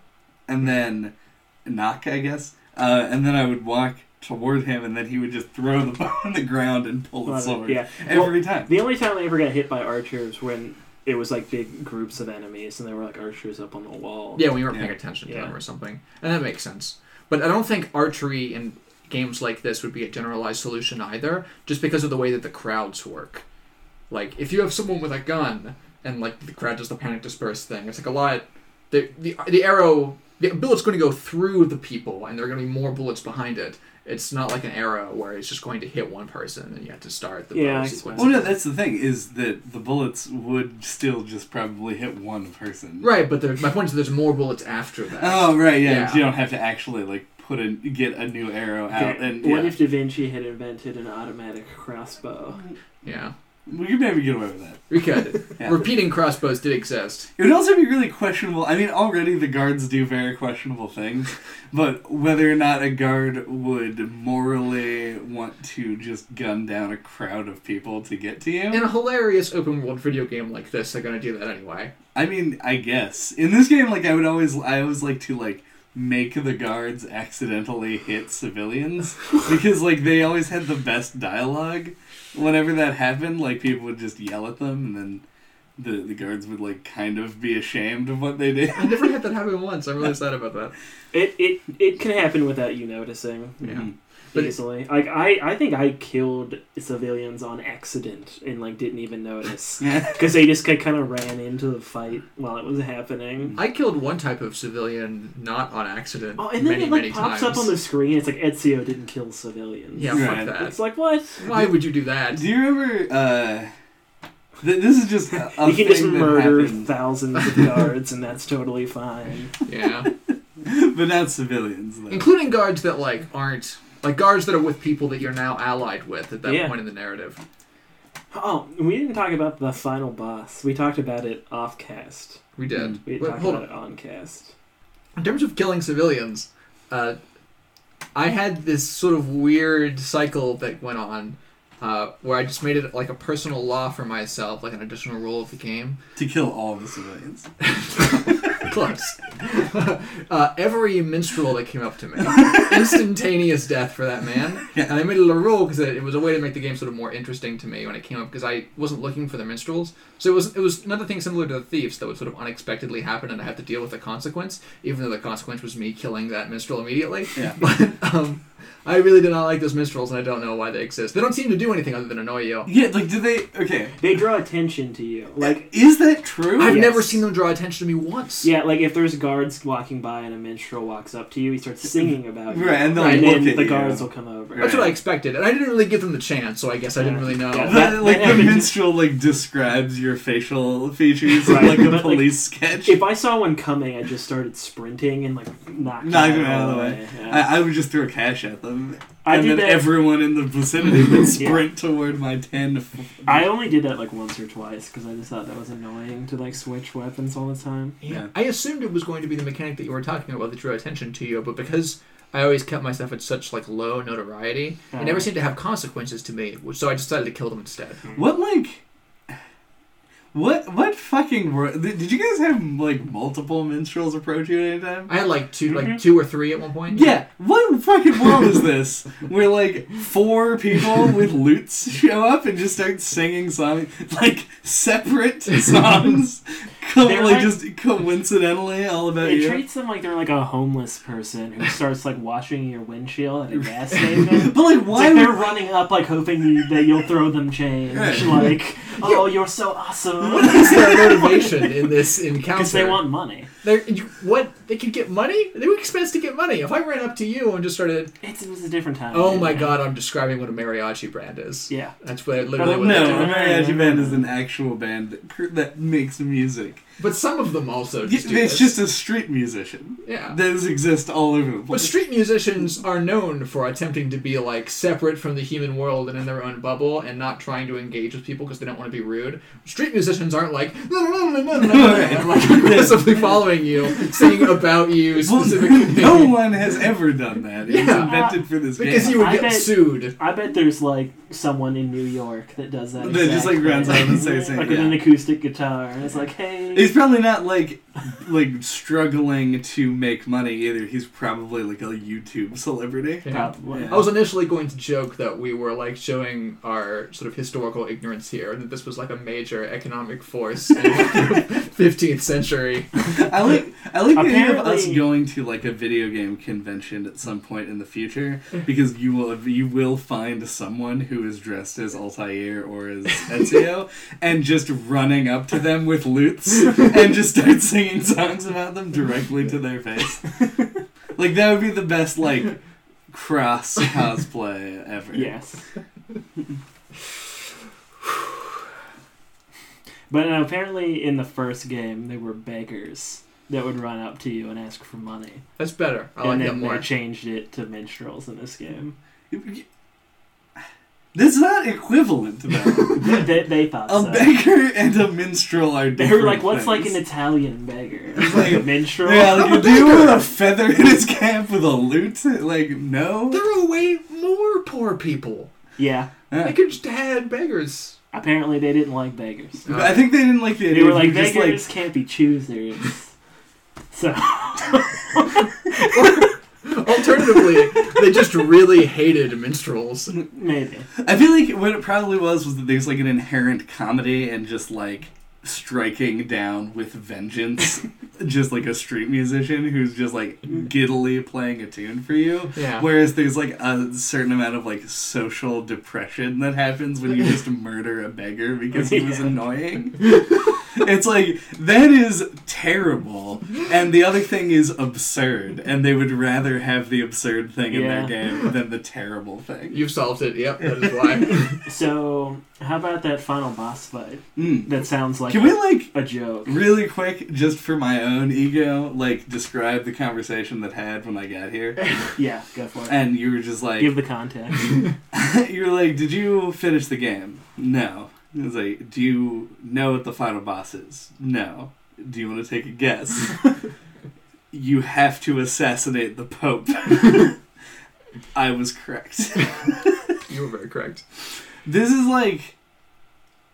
and then knock, I guess, uh, and then I would walk toward him, and then he would just throw the bow on the ground and pull the sword. yeah. every time. The only time I ever got hit by archers when it was like big groups of enemies and there were like archers up on the wall. Yeah, when you weren't Yeah. paying attention to Yeah. them or something. And that makes sense. But I don't think archery in games like this would be a generalized solution either, just because of the way that the crowds work. Like, if you have someone with a gun and, like, the crowd does the panic disperse thing, it's like a lot. The, the, the arrow. The bullet's going to go through the people, and there are going to be more bullets behind it. It's not like an arrow where it's just going to hit one person and you have to start the Yeah, sequence. Well, no, that's the thing is that the bullets would still just probably hit one person. Right, but there, my point is there's more bullets after that. Oh, right, yeah. Yeah. You don't have to actually like put a get a new arrow out, Okay, and what if Da Vinci had invented an automatic crossbow? Yeah. we could maybe get away with that. We could. Yeah. Repeating crossbows did exist. It would also be really questionable. I mean, already the guards do very questionable things, but whether or not a guard would morally want to just gun down a crowd of people to get to you. In a hilarious open world video game like this, they're gonna do that anyway. I mean, I guess in this game, like I would always, I always like to like make the guards accidentally hit civilians because like they always had the best dialogue. Whenever that happened, like people would just yell at them, and then the the guards would like kind of be ashamed of what they did. I never had that happen once. I'm really sad about that. It it it can happen without you noticing Yeah. Mhm. But- easily. Like I I think I killed civilians on accident and like didn't even notice because they just kind of ran into the fight while it was happening. I killed one type of civilian not on accident. Oh, and then many, it like pops times. up on the screen. It's like Ezio didn't kill civilians. Yeah, Right. fuck that. It's like what? Why would you do that? Do you remember? uh th- This is just a, a you can just thing that murder happened, thousands of guards and that's totally fine. Yeah, but not civilians. Though. including guards that like aren't like guards that are with people that you're now allied with at that Yeah. point in the narrative. Oh, we didn't talk about the final boss. We talked about it off cast. We did. Mm. We didn't Wait, talk hold about on. it on cast. In terms of killing civilians, uh, I had this sort of weird cycle that went on. Uh, where I just made it like a personal law for myself, like an additional rule of the game. to kill all the civilians. Close. uh, every minstrel that came up to me, instantaneous death for that man. Yeah. And I made it a rule because it, it was a way to make the game sort of more interesting to me when it came up because I wasn't looking for the minstrels. So it was it was another thing similar to the thieves that would sort of unexpectedly happen and I had to deal with the consequence, even though the consequence was me killing that minstrel immediately. Yeah. But um, I really do not like those minstrels, and I don't know why they exist. They don't seem to do anything other than annoy you. Yeah, like do they? Okay, They draw attention to you. Like is that true? I've Yes. never seen them draw attention to me once. yeah, like if there's guards walking by and a minstrel walks up to you, he starts singing about you. Right, and they'll and look then at the you. guards will come over. That's what I expected, and I didn't really give them the chance, so I guess I didn't really know. Yeah. The- like that the happened- minstrel like describes your facial features in, Right, like a but, like, police sketch. If I saw one coming, I just started sprinting and like knocking Knock it out of the way. Yeah. I, I would just throw a cash at them, um, I and did then that. everyone in the vicinity would sprint toward my ten. I only did that like once or twice because I just thought that was annoying to like switch weapons all the time. Yeah. I assumed it was going to be the mechanic that you were talking about that drew attention to you, but because I always kept myself at such like low notoriety, it never seemed to have consequences to me. which- So I decided to kill them instead. What like? What what fucking world? Did you guys have like multiple minstrels approach you at any time? I had like 2 like Mhm. two or three at one point. Yeah, what fucking world is this? Where like four people with lutes show up and just start singing songs, like separate songs, co- They're like, like- just coincidentally all about It you. treats them like they're like a homeless person who starts like washing your windshield at a gas station. but like, It's why like they're running up like hoping you, that you'll throw them change. Right. Like, oh, you're so awesome. What is their motivation in this encounter? Because they want money. They're, you, what? They could get money? They would expect to get money. If I ran up to you and just started, It's, it was a different time. oh dude. my god, I'm describing what a mariachi brand is. Yeah. That's what literally what No, a mariachi band is an actual band that, that makes music. But some of them also just do It's this. just a street musician. yeah. Those exist all over the place. But street musicians are known for attempting to be like separate from the human world and in their own bubble and not trying to engage with people because they don't want to be rude. Street musicians aren't like no like aggressively following you, singing about you specifically. no one has ever done that. It was Yeah. invented for this because you would I get bet- sued. I bet there's like someone in New York that does that. That just, exact like, runs thing. out and starts singing, like with an acoustic guitar, and it's like, hey, He's probably not like like struggling to make money either. He's probably like a YouTube celebrity. Yeah. probably. Yeah. I was initially going to joke that we were like showing our sort of historical ignorance here, and that this was like a major economic force in the 15th century. I like I like the idea of us going to like a video game convention at some point in the future because you will you will find someone who is dressed as Altair or as Ezio and just running up to them with lutes and just start singing songs about them directly to their face. Like that would be the best like cross cosplay ever. Yes. but uh, apparently, in the first game, there were beggars that would run up to you and ask for money, That's better. I like and that then more. they changed it to minstrels in this game. That's not equivalent though. they, they, they thought a so. beggar and a minstrel are They different were like, "What's like things. an Italian beggar? It's like a minstrel?" Yeah, like I'm a a dude with a feather in his cap with a lute. Like, no. There are way more poor people. yeah. Yeah. They could just had beggars. Apparently, they didn't like beggars. But I think they didn't like the They idea. were of like, you just beggars like can't be choosers. So Alternatively, they just really hated minstrels. maybe. I feel like what it probably was was that there's like an inherent comedy and just like striking down with vengeance, just like a street musician who's just like giddily playing a tune for you. Yeah. Whereas there's like a certain amount of like social depression that happens when you just murder a beggar because he was Yeah. annoying. it's like that is terrible, and the other thing is absurd, and they would rather have the absurd thing in Yeah. their game than the terrible thing. You've solved it. Yep, that is why. So how about that final boss fight? Mm. That sounds like Can we like a joke. really quick, just for my own ego, like describe the conversation that had when I got here? Yeah, go for it. And you were just like, Give the context. you were like, did you finish the game? No. It was like, do you know what the final boss is? No. Do you want to take a guess? you have to assassinate the Pope. I was correct. you were very correct. This is like,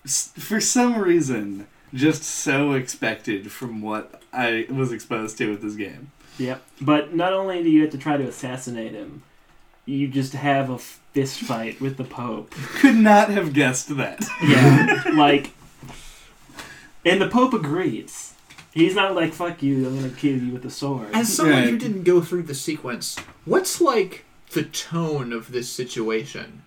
for some reason, just so expected from what I was exposed to with this game. yep. But not only do you have to try to assassinate him, you just have a fist fight with the Pope. Could not have guessed that. Yeah, like, and the Pope agrees. He's not like "fuck you," I'm gonna kill you with a sword. As someone who Right. didn't go through the sequence, what's like the tone of this situation?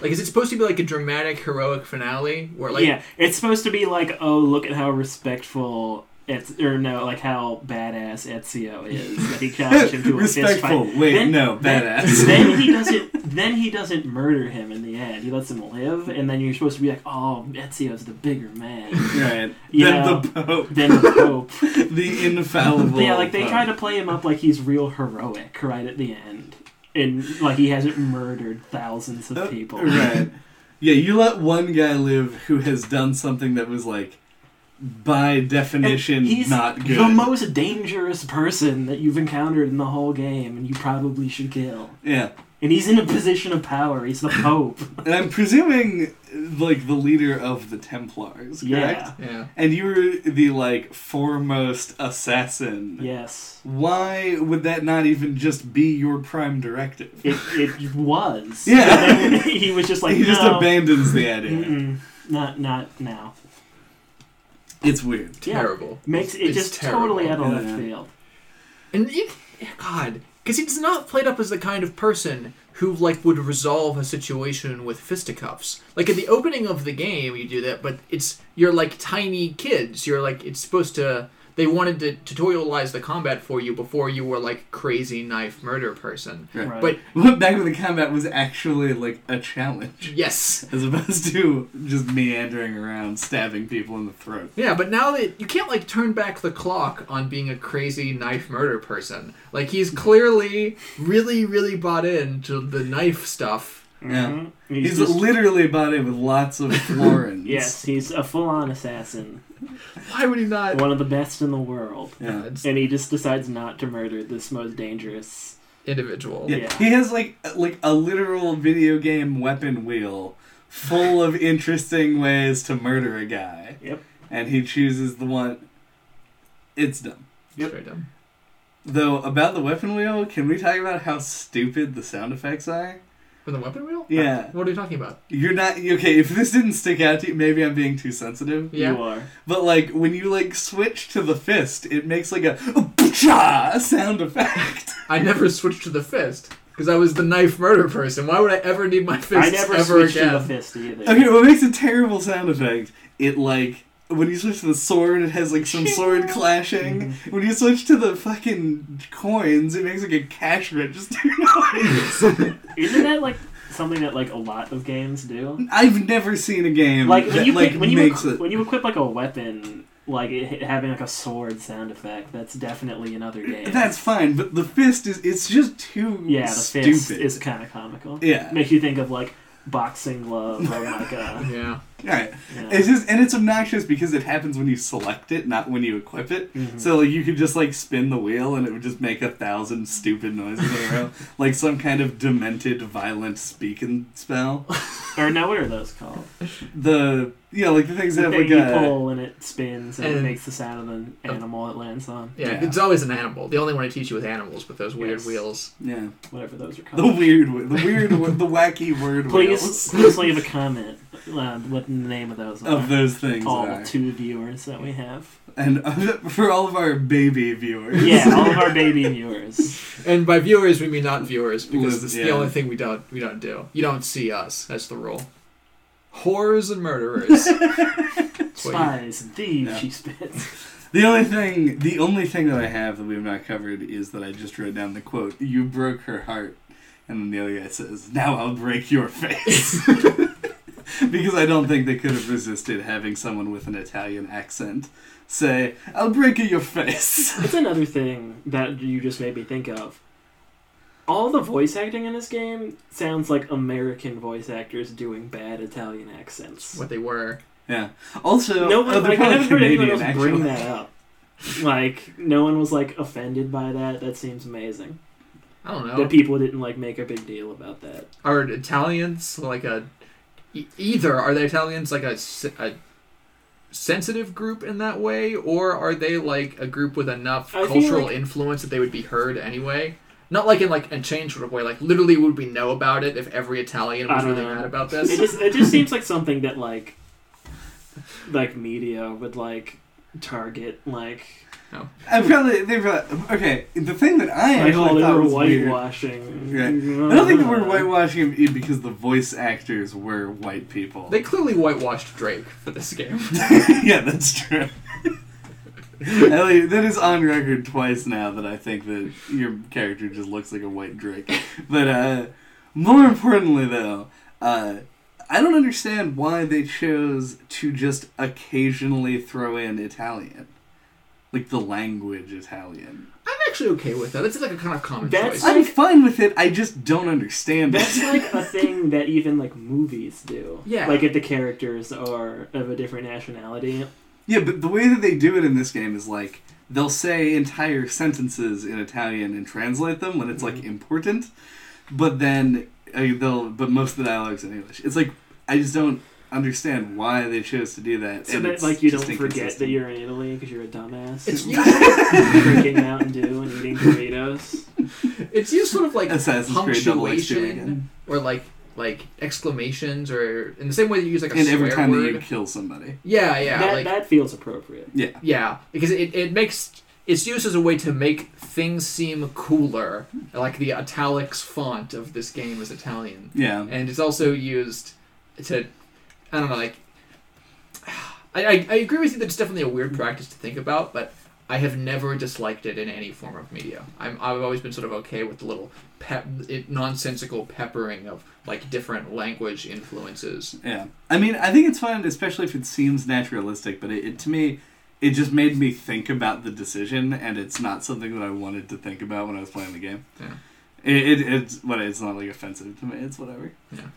Like, is it supposed to be like a dramatic, heroic finale where like yeah, it's supposed to be like, oh, look at how respectful. It's, or no, like how badass Ezio is that he challenged him to a fist Respectful. fight. Wait, Then- no, then- badass. then he doesn't. Then he doesn't murder him in the end. He lets him live, and then you're supposed to be like, "Oh, Ezio's the bigger man right. You then know, the Pope. than the Pope." the infallible. yeah, like they Pope. try to play him up like he's real heroic right at the end, and like he hasn't murdered thousands of Uh, people. Right. Yeah, you let one guy live who has done something that was like, by definition, he's not good. the most dangerous person that you've encountered in the whole game, and you probably should kill. yeah, And he's in a position of power. He's the Pope. and I'm presuming like the leader of the Templars, correct? yeah. yeah. And you were the like foremost assassin. Yes. Why would that not even just be your prime directive? It, it was. Yeah. He was just like, he just abandons the idea. mm-mm, not not now. It's weird. Yeah. Terrible. Makes it It's just terrible. totally out of Yeah. left field. And it, God, because he's not played up as the kind of person who like would resolve a situation with fisticuffs. Like at the opening of the game, you do that, but it's you're like tiny kids. You're like it's supposed to. They wanted to tutorialize the combat for you before you were like crazy knife murder person. Right. Right. But Well, Back when the combat was actually like a challenge, yes, as opposed to just meandering around stabbing people in the throat. yeah, but now that you can't like turn back the clock on being a crazy knife murder person. Like he's clearly really, really bought into the knife stuff. Yeah. Mhm. He's, just- literally bought it with lots of florins. yes, he's a full-on assassin, Why would he not? one of the best in the world, Yeah. and he just decides not to murder this most dangerous. individual. Yeah. Yeah. He has like like a literal video game weapon wheel full of interesting ways to murder a guy. Yep. And he chooses the one it's dumb. Yep. Straight up. Though about the weapon wheel, can we talk about how stupid the sound effects are? For the weapon wheel? Yeah. What are you talking about? You're not okay, if this didn't stick out to you, maybe I'm being too sensitive. Yeah. You are. But like when you like switch to the fist, it makes like a "Pcha!" sound effect. I never switched to the fist because I was the knife murder person. Why would I ever need my fist I never ever switched again? to the fist either. Okay, what makes a terrible sound effect? It like when you switch to the sword, it has like some sword clashing. Mm-hmm. When you switch to the fucking coins, it makes like a cash register noise. Isn't that like something that like a lot of games do? I've never seen a game Like when that you like when you makes equi- it. when you equip like a weapon, like it, having like a sword sound effect, that's definitely another game. That's fine, but the fist is it's just too yeah, the stupid. fist is kind of comical. yeah. Makes you think of like boxing glove or like a. Yeah. Right. You know. It's just and it's obnoxious because it happens when you select it, not when you equip it. Mhm. So like you could just like spin the wheel and it would just make a thousand stupid noises in a row, like some kind of demented, violent speaking spell. Or no, what are those called? The you know like the things that The have thing like you a pull and it spins and, it And- makes the sound of an animal it lands on. yeah. Yeah. It's always an animal. The only one I teach you with animals with those weird Yes. wheels. yeah Whatever those are called. the called. weird wo- the weird wo- the wacky word Please, wheels please leave a comment uh, what the name of those are. of those things all are. two viewers that we have. and for all of our baby viewers. Yeah, all of our baby viewers. And by viewers, we mean not viewers because Liz- it's yeah. the only thing we don't we don't do. You don't see us. That's the rule. Whores and murderers. That's what you- Spies and thieves, Yeah. she spits. The only thing, the only thing that I have that we have not covered is that I just wrote down the quote: "You broke her heart," and then the other guy says, "Now I'll break your face." because I don't think they could have resisted having someone with an Italian accent say, "I'll break your face." That's another thing that you just made me think of. All the voice acting in this game sounds like American voice actors doing bad Italian accents. what they were. yeah. Also, no oh, one, they're like, I probably haven't heard anyone Canadian, else bring that up. Like, no one was like offended by that. That seems amazing. I don't know. That people didn't like make a big deal about that. Are Italians like a e- either are they Italians like a, a sensitive group in that way, or are they like a group with enough I cultural like- influence that they would be heard anyway? Not like in like a change sort of way. Like literally, would we know about it if every Italian was really know. mad about this? It this? just it just seems like something that like like media would like target like No. I probably they probably okay. The thing that I Like, actually oh, thought were was weird. whitewashing. Right. I don't think that we're whitewashing him because the voice actors were white people. They clearly whitewashed Drake for this game. yeah, that's true. Ellie, that is on record twice now that I think that your character just looks like a white Drake. But uh, more importantly, though, uh, I don't understand why they chose to just occasionally throw in Italian, like the language Italian. I'm actually okay with that. It's like a kind of common That's choice. I'm fine with it. I just don't understand That's it. like a thing that even like movies do. Yeah. Like if the characters are of a different nationality. Yeah, but the way that they do it in this game is like they'll say entire sentences in Italian and translate them when it's like Mhm. important, but then uh, they'll but most of the dialogues in English. It's like I just don't understand why they chose to do that. So and that it's like you don't forget that you're in Italy because you're a dumbass. It's drinking Mountain Dew and eating Doritos. It's used sort of like Assassin's Creed Double X two punctuation again. or like like exclamations or in the same way that you use like a And swear every time word. that you kill somebody, Yeah, yeah, that like that feels appropriate. yeah, yeah, because it, it makes it's used as a way to make things seem cooler. Hmm. Like the italics font of this game is Italian, yeah. and it's also used to I don't know like I, I, I agree with you that it's definitely a weird practice to think about, but I have never disliked it in any form of media. I'm I've always been sort of okay with the little pep it, nonsensical peppering of like different language influences. Yeah, I mean, I think it's fun, especially if it seems naturalistic. But it, it to me, it just made me think about the decision, and it's not something that I wanted to think about when I was playing the game. Yeah. It, it it's what it's not like offensive to me. It's whatever. Yeah.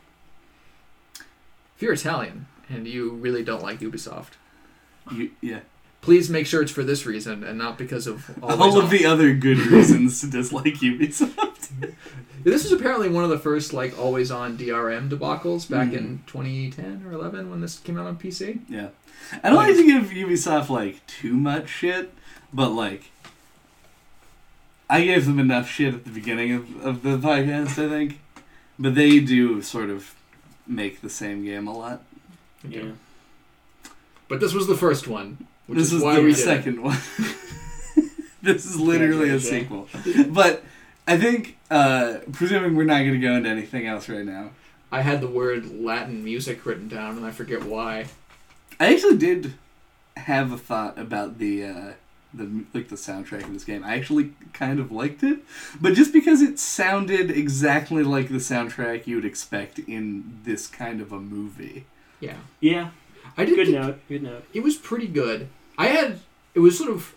If you're Italian and you really don't like Ubisoft, You, yeah, please make sure it's for this reason and not because of always all of on. the other good reasons to dislike Ubisoft. This was apparently one of the first like always on DRM debacles back Mhm. in 2010 or 11 when this came out on PC. Yeah, I don't like to give Ubisoft like too much shit, but like. I gave them enough shit at the beginning of, of the podcast, I think. But they do sort of make the same game a lot. Yeah. But this was the first one, which this is is why the we did second one. this is literally a sequel. But I think, uh, presuming we're not going to go into anything else right now, I had the word Latin music written down and I forget why. I actually did have a thought about the uh, the like the soundtrack of this game. I actually kind of liked it, but just because it sounded exactly like the soundtrack you would expect in this kind of a movie. Yeah. Yeah. I did Good think note. Good note. it was pretty good. I had it was sort of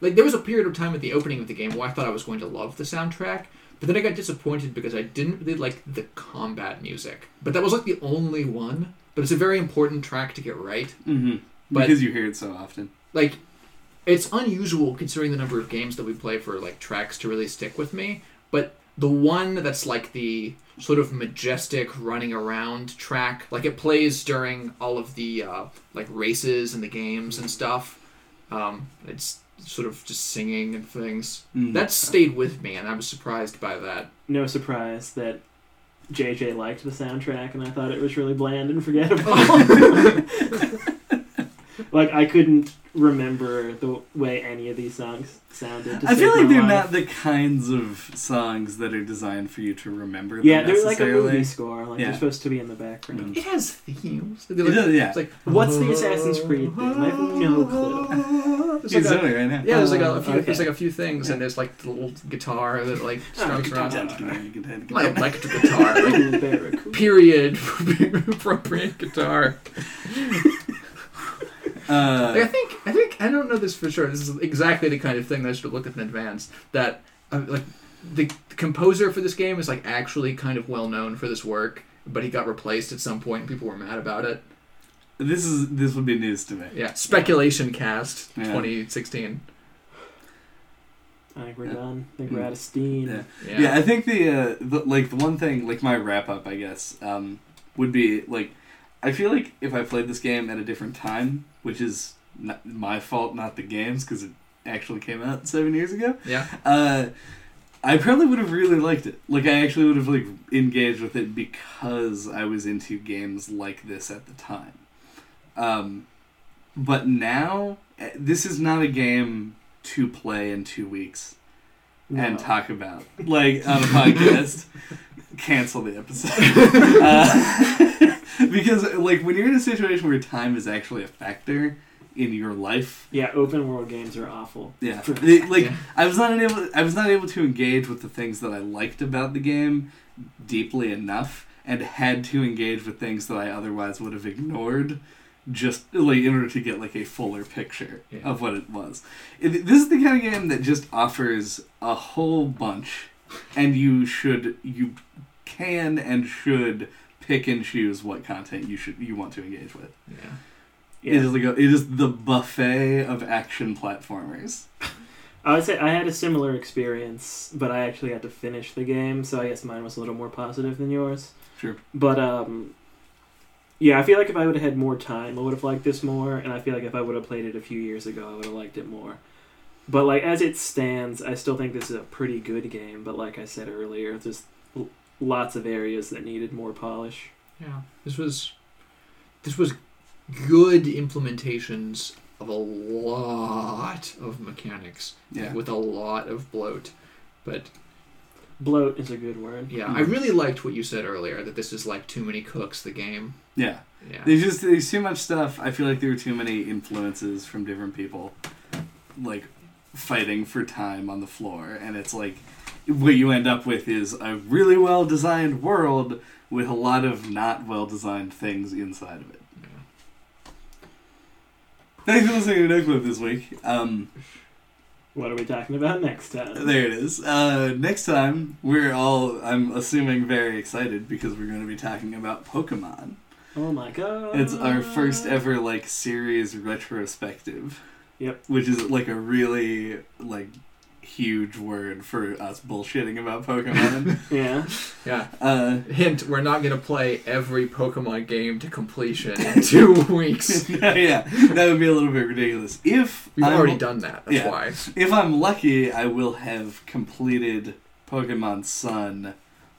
like there was a period of time at the opening of the game where I thought I was going to love the soundtrack, but then I got disappointed because I didn't really like the combat music. But that was like the only one. But it's a very important track to get right. Mm-hmm. But- Because you hear it so often. Like it's unusual considering the number of games that we play for like tracks to really stick with me. But the one that's like the sort of majestic running around track, like it plays during all of the uh, like races and the games and stuff. Um, it's sort of just singing and things. Mhm. That stayed with me, and I was surprised by that. No surprise that JJ liked the soundtrack and I thought it was really bland and forgettable. like I couldn't remember the way any of these songs sounded. To I feel like they're life. not the kinds of songs that are designed for you to remember. them Yeah, they're like a movie score. Like Yeah. they're supposed to be in the background. It has themes. It does, yeah. It's like What's the Assassin's Creed thing? I have no clue. There's He's like a- right now. Yeah, there's like a, a few. okay. there's like a few things, and there's like the little guitar that like strums around. My Uh, electric guitar, like, Ooh, Barracuda. period, appropriate guitar. Like, I Uh, think, I think, I don't know this for sure. This is exactly the kind of thing that I should look at in advance. That uh, like the, the composer for this game is like actually kind of well known for this work, but he got replaced at some point, and people were mad about it. this is this would be news to me. Yeah, speculation cast Yeah. 2016. I think we're Yeah. done. I think we're out of steam. Yeah. Yeah. Yeah, I think the, uh, the like the one thing like my wrap up, I guess, um, would be like I feel like if I played this game at a different time, which is not my fault, not the game's, because it actually came out seven years ago. yeah. Uh, I probably would have really liked it. Like I actually would have like engaged with it because I was into games like this at the time. Um, but now eh, this is not a game to play in two weeks No. and talk about like on a podcast. Cancel the episode uh, because like when you're in a situation where time is actually a factor in your life. Yeah, open world games are awful. Yeah, It- like Yeah. I was not able. I was not able to engage with the things that I liked about the game deeply enough, and had to engage with things that I otherwise would have ignored, just like in order to get like a fuller picture Yeah. of what it was. It, this is the kind of game that just offers a whole bunch, and you should you can and should pick and choose what content you should you want to engage with. Yeah. It is like a, it is the buffet of action platformers. I would say I had a similar experience, but I actually had to finish the game, so I guess mine was a little more positive than yours. Sure. But um, yeah, I feel like if I would have had more time, I would have liked this more, and I feel like if I would have played it a few years ago, I would have liked it more. But like as it stands, I still think this is a pretty good game. But like I said earlier, there's l- lots of areas that needed more polish. Yeah. This was this was good implementations of a lot of mechanics Yeah. with a lot of bloat. But Bloat is a good word. yeah, I mm-hmm. really liked what you said earlier that this is like too many cooks the game. Yeah. Yeah. There's just there's too much stuff. I feel like there were too many influences from different people, like fighting for time on the floor, and it's like what you end up with is a really well designed world with a lot of not well designed things inside of it. Thanks for listening to No Clip this week. Um, What are we talking about next time? there it is. Uh, next time we're all, I'm assuming, very excited because we're going to be talking about Pokemon. Oh my god! It's our first ever like series retrospective. Yep. Which is like a really like huge word for us bullshitting about Pokemon. Yeah. Yeah. uh, Hint: We're not gonna play every Pokemon game to completion in two weeks. yeah, that would be a little bit ridiculous. If We've I'm, already done that. That's Yeah. why. if I'm lucky, I will have completed Pokemon Sun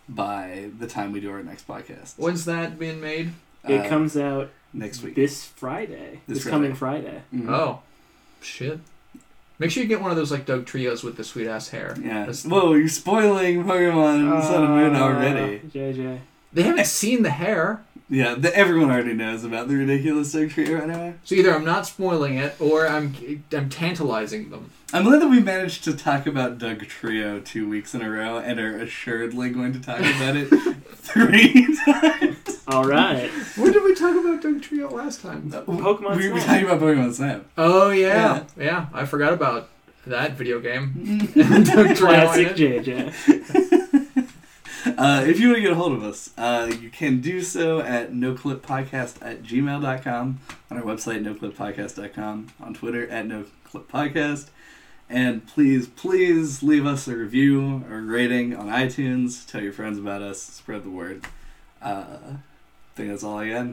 by the time we do our next podcast. When's that being made? It Uh, comes out next week. this Friday. This This, coming Friday. Mhm. Oh, shit. Make sure you get one of those like Dugtrios with the sweet ass hair. Yeah. That's- Whoa, you're spoiling Pokemon Sun and Moon Uh, already. JJ. They haven't seen the hair, Yeah, the, everyone already knows about the ridiculous Dugtrio anyway. so either I'm not spoiling it or I'm I'm tantalizing them. I'm glad that we managed to talk about Dugtrio two weeks in a row and are assuredly going to talk about it three times. All right. When did we talk about Dugtrio last time? Pokemon We were talking about Pokemon Snap. Oh yeah, yeah. I forgot about that video game. uh, Doug Trio Classic. JJ. Uh, if you want to get a hold of us, uh, you can do so at noclippodcast at gmail.com, on our website, noclippodcast.com, on Twitter at noclippodcast. And please, please leave us a review or rating on iTunes. Tell your friends about us. Spread the word. Uh, I think that's all I got.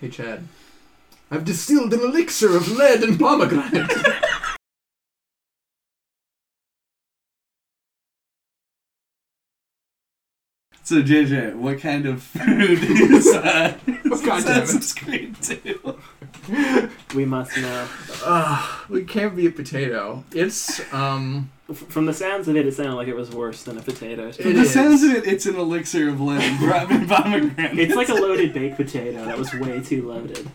Hey Chad, I've distilled an elixir of lead and pomegranate. So, JJ, what kind of food is uh, God damn it. Assassin's Creed 2? We must know. uh, it can't be a potato. It's um. F- From the sounds of it, it sounded like it was worse than a potato. It From the sounds of it, it's an elixir of lead and prom- pomegranate. It's like a loaded baked potato that was way too loaded.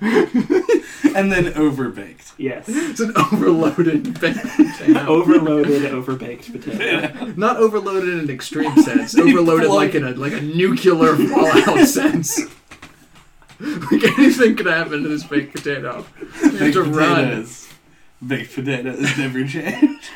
and then overbaked. Yes. It's an overloaded baked potato. Overloaded, overbaked potato. Not overloaded in an extreme sense. Overloaded like in a like a nuclear fallout sense. Like anything could happen to this baked potato. You have Baked to run. potatoes. Baked potatoes never change.